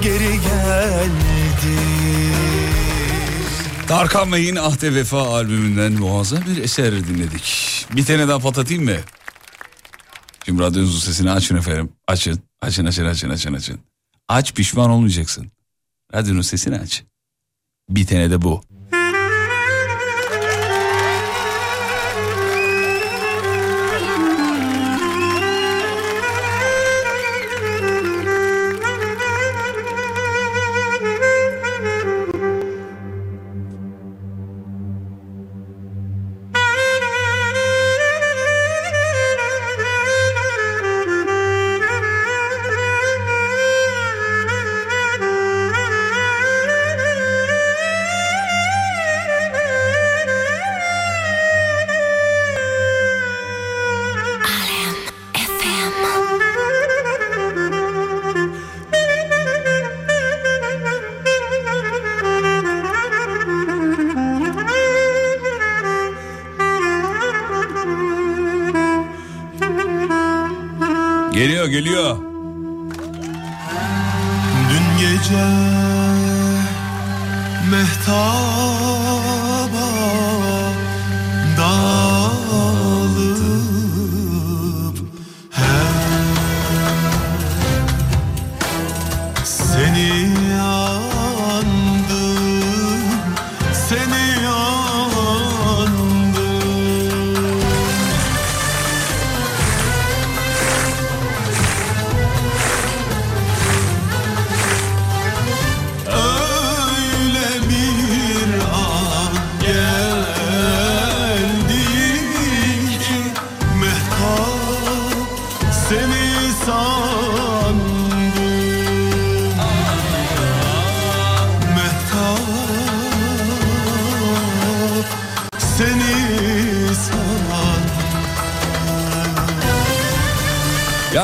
geri geldi Tarkan Bey'in Ahde Vefa albümünden muazzam bir eser dinledik. Bir tane daha patlatayım mı? Şimdi radyonuzun sesini açın efendim. Açın, açın, açın, açın, açın, açın. Aç pişman olmayacaksın. Radyonun sesini aç. Bir tane de bu.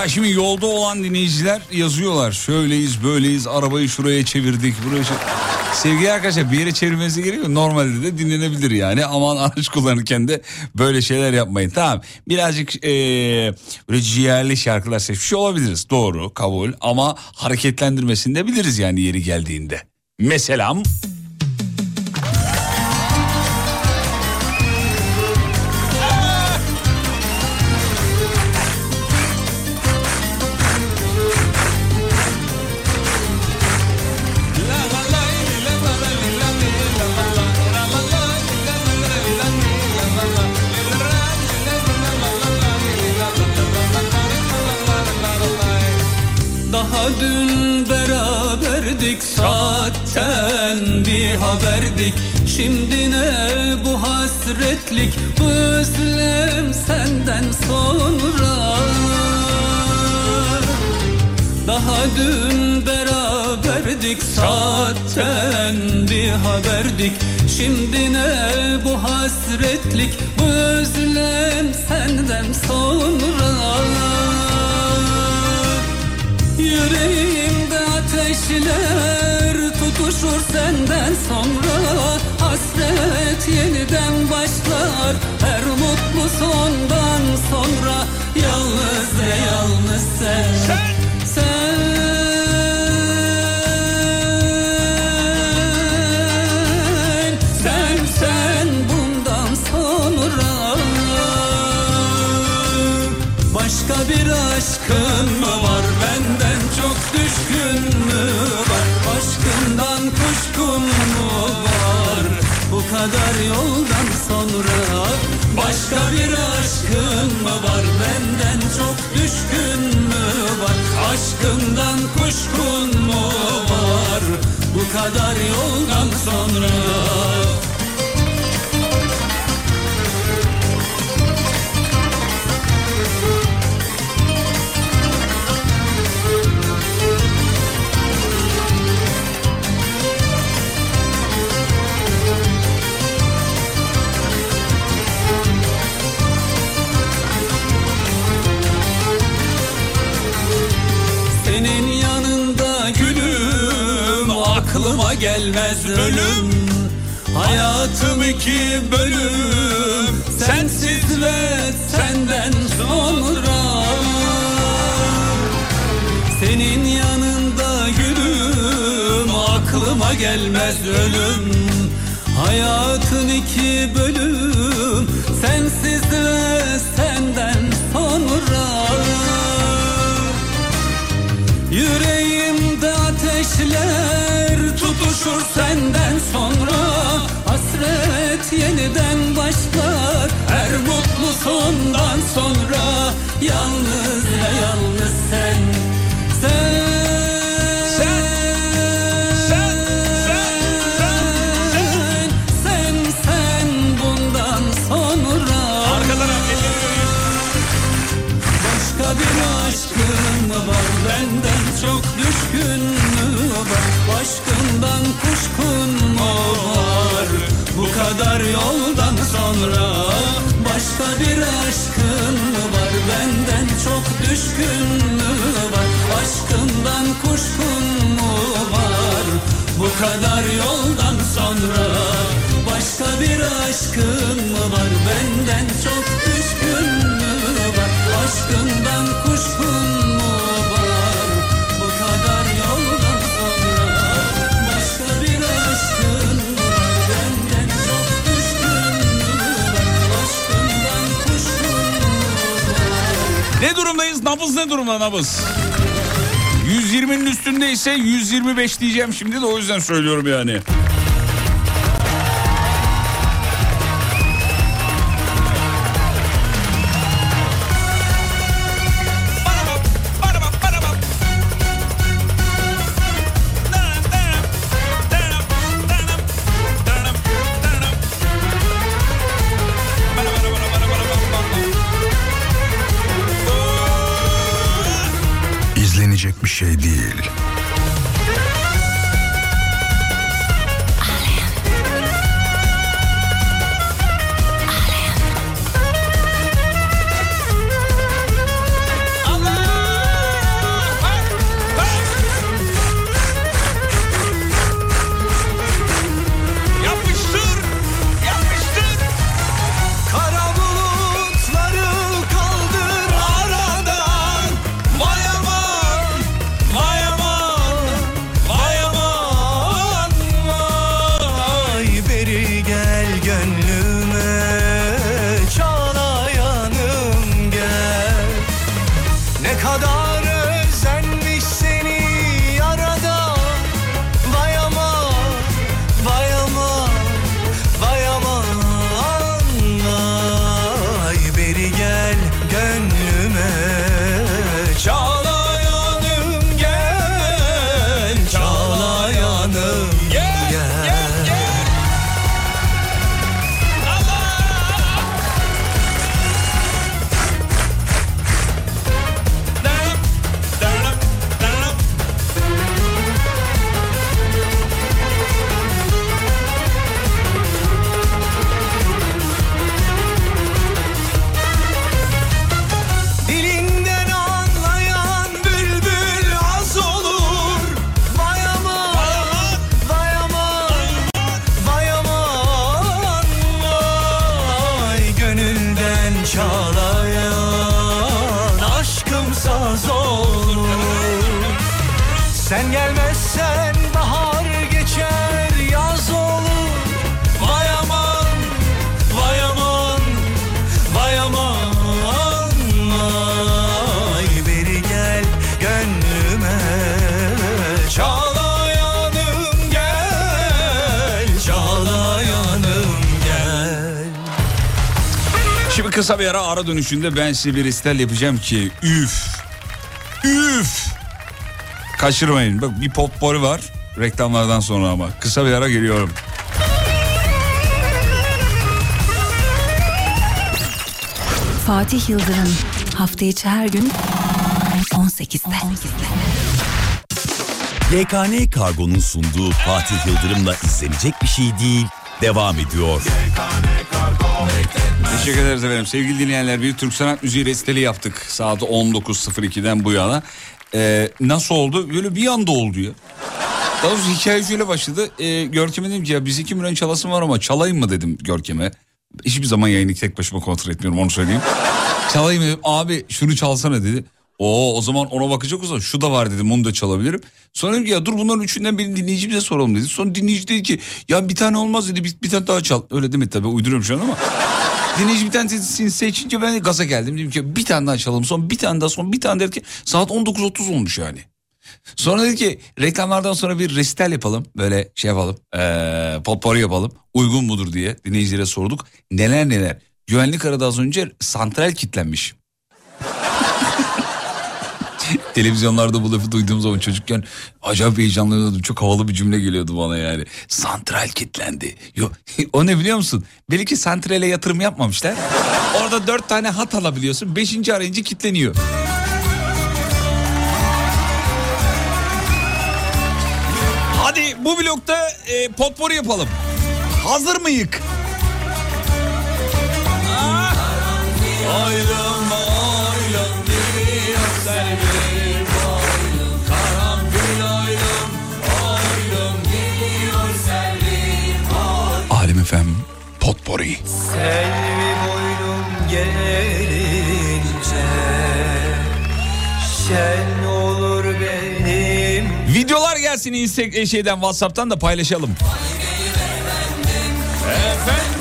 Ya şimdi yolda olan dinleyiciler yazıyorlar. Şöyleyiz, böyleyiz, arabayı şuraya çevirdik, buraya. Sevgili arkadaşlar bir yere çevirmenize gerek yok. Normalde de dinlenebilir yani. Aman araç kullanırken de böyle şeyler yapmayın. Tamam birazcık eee böyle ciğerli şarkılar seçmiş olabiliriz. Doğru kabul ama hareketlendirmesini de biliriz yani yeri geldiğinde. Mesela Daha hasretlik bu özlem senden sonra. Daha dün beraberdik saatten bir haberdik. Şimdi ne bu hasretlik bu özlem senden sonra. Yüreğimde ateşler tutuşur senden sonra başlar Aşkından kuşkun mu var? Bu kadar yoldan sonra bitmez bölüm Hayatım iki bölüm. Sensiz ve senden sonra Senin yanında gülüm Aklıma gelmez ölüm. Hayatın iki bölüm Yalnız ve yalnız sen. Sen. Sen, sen, sen, sen Sen sen bundan sonra. Arka taraf elleri Başka bir aşkın mı var? Benden çok düşkün mü var? Aşkından kuşkun mu var? Bu kadar yoldan sonra Başka bir aşkın benden çok düşkün mü var Aşkından kuşkun mu var. Bu kadar yoldan sonra Başka bir aşkın mı var? Benden çok düşkün mü var Aşkından kuşkun durumdayız? Nabız ne durumda nabız? 120'nin üstündeyse 125 diyeceğim şimdi de o yüzden söylüyorum yani. Şey değil. Ara ara dönüşünde ben size bir istel yapacağım ki üf üf kaçırmayın. Bak bir potpourri var reklamlardan sonra ama kısa bir ara geliyorum. Fatih Yıldırım hafta içi her gün 18'de. YKN Kargo'nun sunduğu Fatih Yıldırım'la izlenecek bir şey değil devam ediyor. Teşekkür ederiz efendim. Sevgili dinleyenler bir Türk Sanat Müziği resteli yaptık. Saat 19.02'den bu yana. Ee, nasıl oldu? Böyle bir anda oldu ya. Daha doğrusu hikaye şöyle başladı. Ee, Görkem'e dedim ki ya biz iki milyon çalasım var ama çalayım mı dedim Görkem'e. Hiçbir zaman yayını tek başıma kontrol etmiyorum onu söyleyeyim. çalayım dedim abi şunu çalsana dedi. Oo o zaman ona bakacak olsam şu da var dedim onu da çalabilirim. Sonra dedim ki ya dur bunların üçünden birini dinleyicimize soralım dedi. Sonra dinleyici dedi ki ya bir tane olmaz dedi bir, bir tane daha çal. Öyle mi tabii uyduruyorum şu an ama. Dinleyici bir tanesini seçince ben de gaza geldim. Dedim ki bir tane daha çalalım. Sonra bir tane daha sonra bir tane derken saat 19.30 olmuş yani. Sonra dedi ki reklamlardan sonra bir resital yapalım. Böyle şey yapalım. Ee, potpourri yapalım. Uygun mudur diye dinleyicilere sorduk. Neler neler. Güvenlik aradı az önce santral kilitlenmiş. Televizyonlarda bu lafı duyduğum zaman çocukken acayip heyecanlanıyordum. Çok havalı bir cümle geliyordu bana yani. Santral kilitlendi. Yo, [laughs] o ne biliyor musun? Belki santrale yatırım yapmamışlar. Orada dört tane hat alabiliyorsun. Beşinci arayınca kilitleniyor. Hadi bu blokta e, potpourri yapalım. Hazır mıyık? Ah! Aylım potpourri. Selvi boylum gelince Şen olur benim Videolar gelsin e, şeyden WhatsApp'tan da paylaşalım. Efendim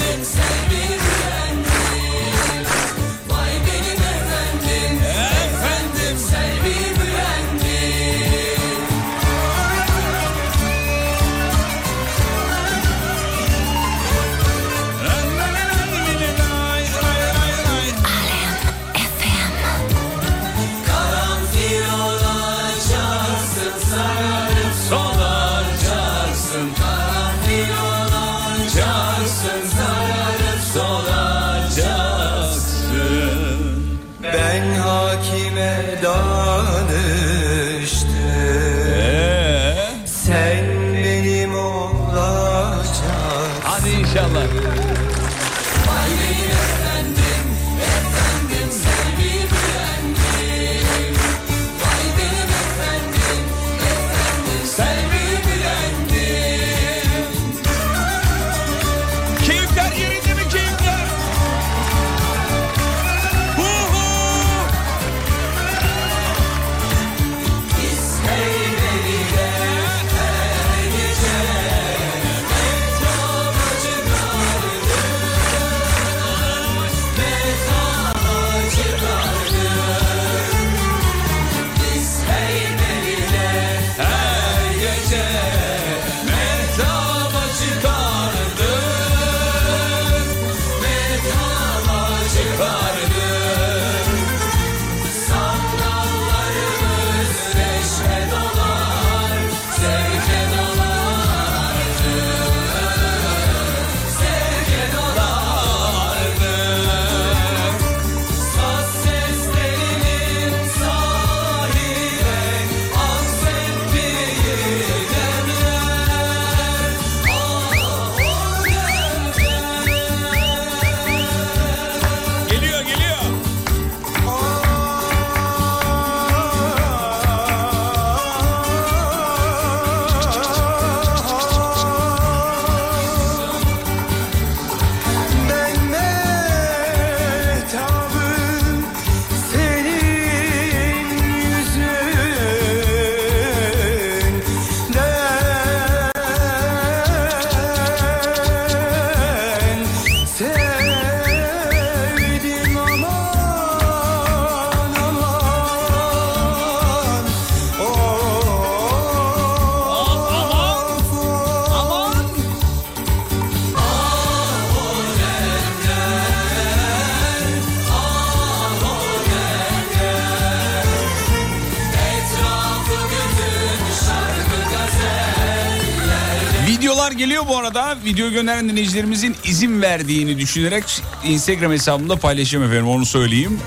Videolar geliyor bu arada. Video gönderen dinleyicilerimizin izin verdiğini düşünerek Instagram hesabımda paylaşacağım efendim onu söyleyeyim.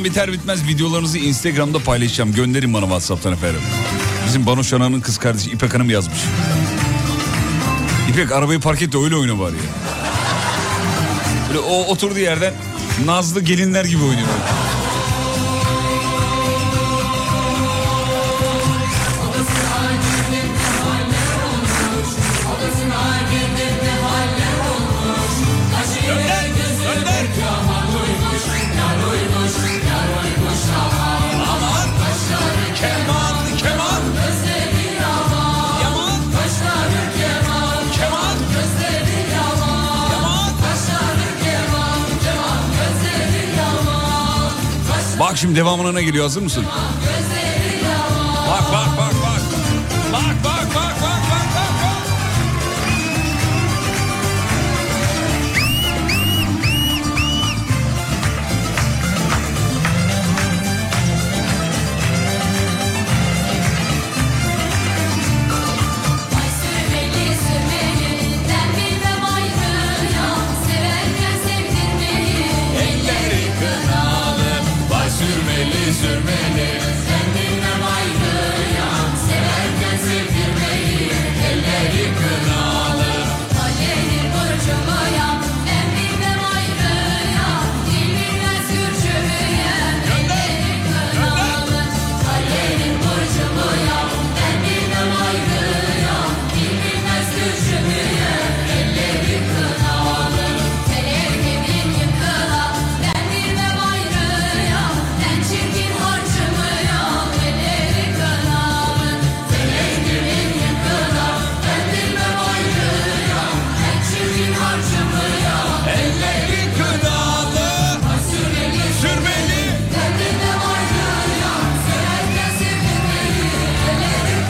Program biter bitmez videolarınızı Instagram'da paylaşacağım. Gönderin bana WhatsApp'tan efendim. Bizim Banu Şanan'ın kız kardeşi İpek Hanım yazmış. İpek arabayı park et de öyle oyna bari ya. Böyle o oturduğu yerden nazlı gelinler gibi oynuyor. Bak şimdi devamına ne geliyor hazır mısın?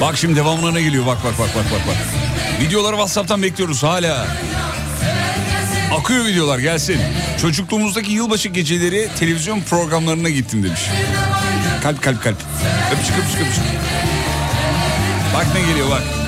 Bak şimdi devamına ne geliyor? Bak bak bak bak bak bak. Videoları WhatsApp'tan bekliyoruz hala. Akıyor videolar gelsin. Çocukluğumuzdaki yılbaşı geceleri televizyon programlarına gittim demiş. Kalp kalp kalp. Öpücük öpücük öpücük. Bak ne geliyor bak.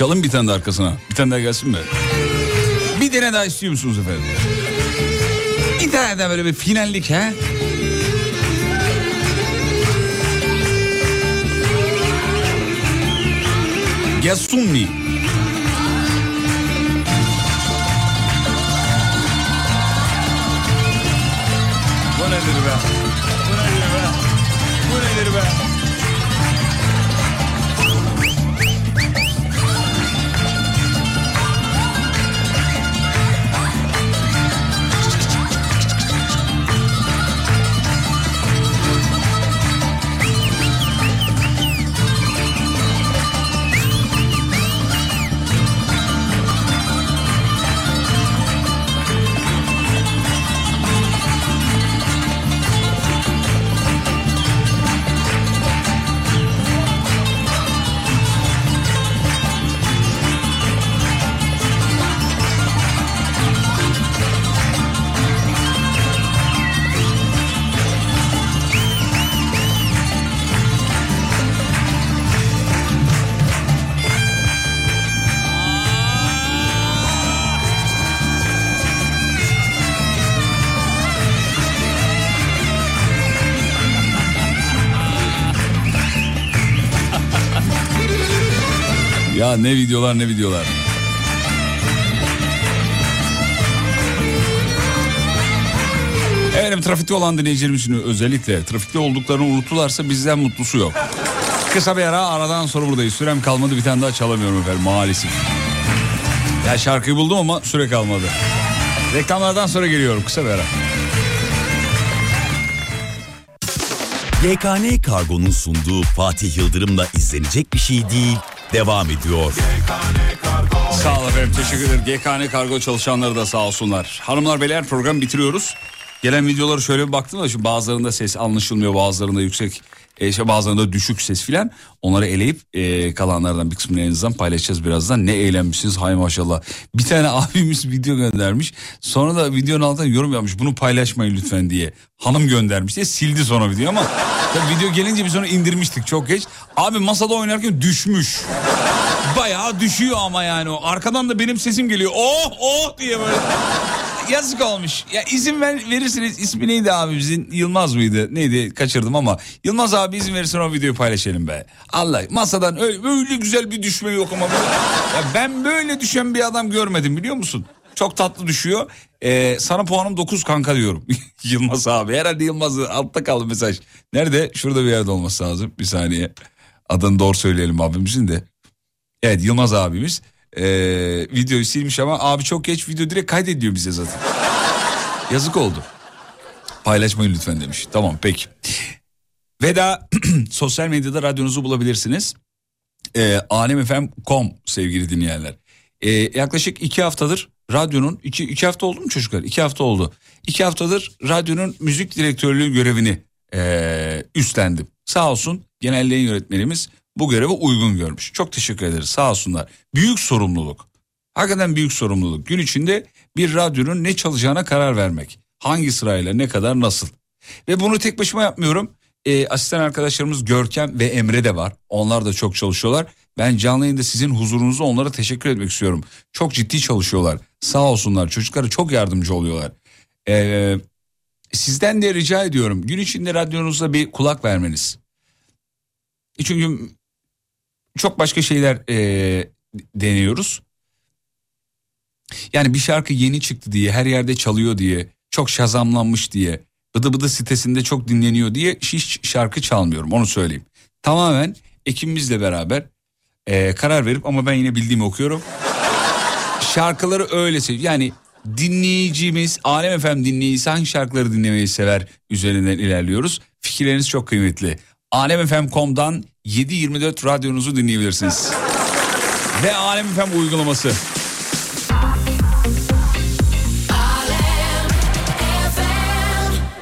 Çalın bir tane de arkasına. Bir tane daha gelsin mi? Bir tane daha istiyor musunuz efendim? Bir tane daha böyle bir finallik ha? Yasunni. Bu nedir be? Bu nedir be? Bu nedir be? Ya ne videolar ne videolar. Efendim trafikte olan dinleyicilerimiz için özellikle trafikte olduklarını unuttularsa bizden mutlusu yok. Kısa bir ara aradan sonra buradayız. Sürem kalmadı bir tane daha çalamıyorum efendim maalesef. Ya şarkıyı buldum ama süre kalmadı. Reklamlardan sonra geliyorum kısa bir ara. YKN Kargo'nun sunduğu Fatih Yıldırım'la izlenecek bir şey değil devam ediyor. Sağ olun efendim teşekkür ederim. GKN kargo çalışanları da sağ olsunlar. Hanımlar beyler program bitiriyoruz. Gelen videoları şöyle bir baktım da şimdi bazılarında ses anlaşılmıyor bazılarında yüksek e, işte bazılarında düşük ses filan. Onları eleyip e, kalanlardan bir kısmını paylaşacağız birazdan. Ne eğlenmişsiniz hay maşallah. Bir tane [laughs] abimiz video göndermiş. Sonra da videonun altına yorum yapmış. Bunu paylaşmayın lütfen diye. Hanım göndermiş diye sildi sonra video ama tabii video gelince biz onu indirmiştik çok geç. Abi masada oynarken düşmüş. Bayağı düşüyor ama yani. Arkadan da benim sesim geliyor. Oh oh diye böyle. Yazık olmuş. Ya izin ver, verirsiniz. İsmi neydi abimizin? Yılmaz mıydı? Neydi? Kaçırdım ama. Yılmaz abi izin verirsen o videoyu paylaşalım be. Allah masadan öyle, öyle güzel bir düşme yok ama. Ya ben böyle düşen bir adam görmedim biliyor musun? Çok tatlı düşüyor. Ee, sana puanım 9 kanka diyorum. [laughs] Yılmaz abi. Herhalde Yılmaz altta kaldı mesaj. Nerede? Şurada bir yerde olması lazım. Bir saniye. Adını doğru söyleyelim abimizin de. Evet Yılmaz abimiz ee, videoyu silmiş ama abi çok geç video direkt kaydediyor bize zaten. Yazık oldu. Paylaşmayın lütfen demiş. Tamam peki. Veda [clears throat] sosyal medyada radyonuzu bulabilirsiniz. Ee, alemfm.com sevgili dinleyenler. Ee, yaklaşık iki haftadır radyonun iki, iki hafta oldu mu çocuklar? İki hafta oldu. İki haftadır radyonun müzik direktörlüğü görevini ee, üstlendim. Sağ olsun genel yayın yönetmenimiz bu göreve uygun görmüş. Çok teşekkür ederiz sağ olsunlar. Büyük sorumluluk. Hakikaten büyük sorumluluk. Gün içinde bir radyonun ne çalacağına karar vermek. Hangi sırayla ne kadar nasıl. Ve bunu tek başıma yapmıyorum. Ee, asistan arkadaşlarımız Görkem ve Emre de var. Onlar da çok çalışıyorlar. Ben canlı yayında sizin huzurunuzda onlara teşekkür etmek istiyorum. Çok ciddi çalışıyorlar. Sağ olsunlar. Çocuklara çok yardımcı oluyorlar. Ee, sizden de rica ediyorum. Gün içinde radyonuzda bir kulak vermeniz. Çünkü çok başka şeyler e, deniyoruz. Yani bir şarkı yeni çıktı diye her yerde çalıyor diye çok şazamlanmış diye bıdı bıdı sitesinde çok dinleniyor diye hiç şarkı çalmıyorum onu söyleyeyim. Tamamen ekibimizle beraber e, karar verip ama ben yine bildiğimi okuyorum. Şarkıları öyle sev yani dinleyicimiz Alem Efem dinleyicisi hangi şarkıları dinlemeyi sever üzerinden ilerliyoruz. Fikirleriniz çok kıymetli. alemfm.com'dan 7-24 radyonuzu dinleyebilirsiniz. Ve Alem FM uygulaması.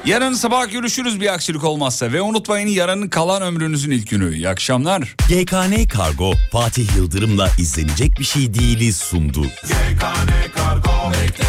Yarın sabah görüşürüz bir aksilik olmazsa ve unutmayın yarının kalan ömrünüzün ilk günü. İyi akşamlar. YKN Kargo Fatih Yıldırım'la izlenecek bir şey değiliz sundu. YKN Kargo bekletmez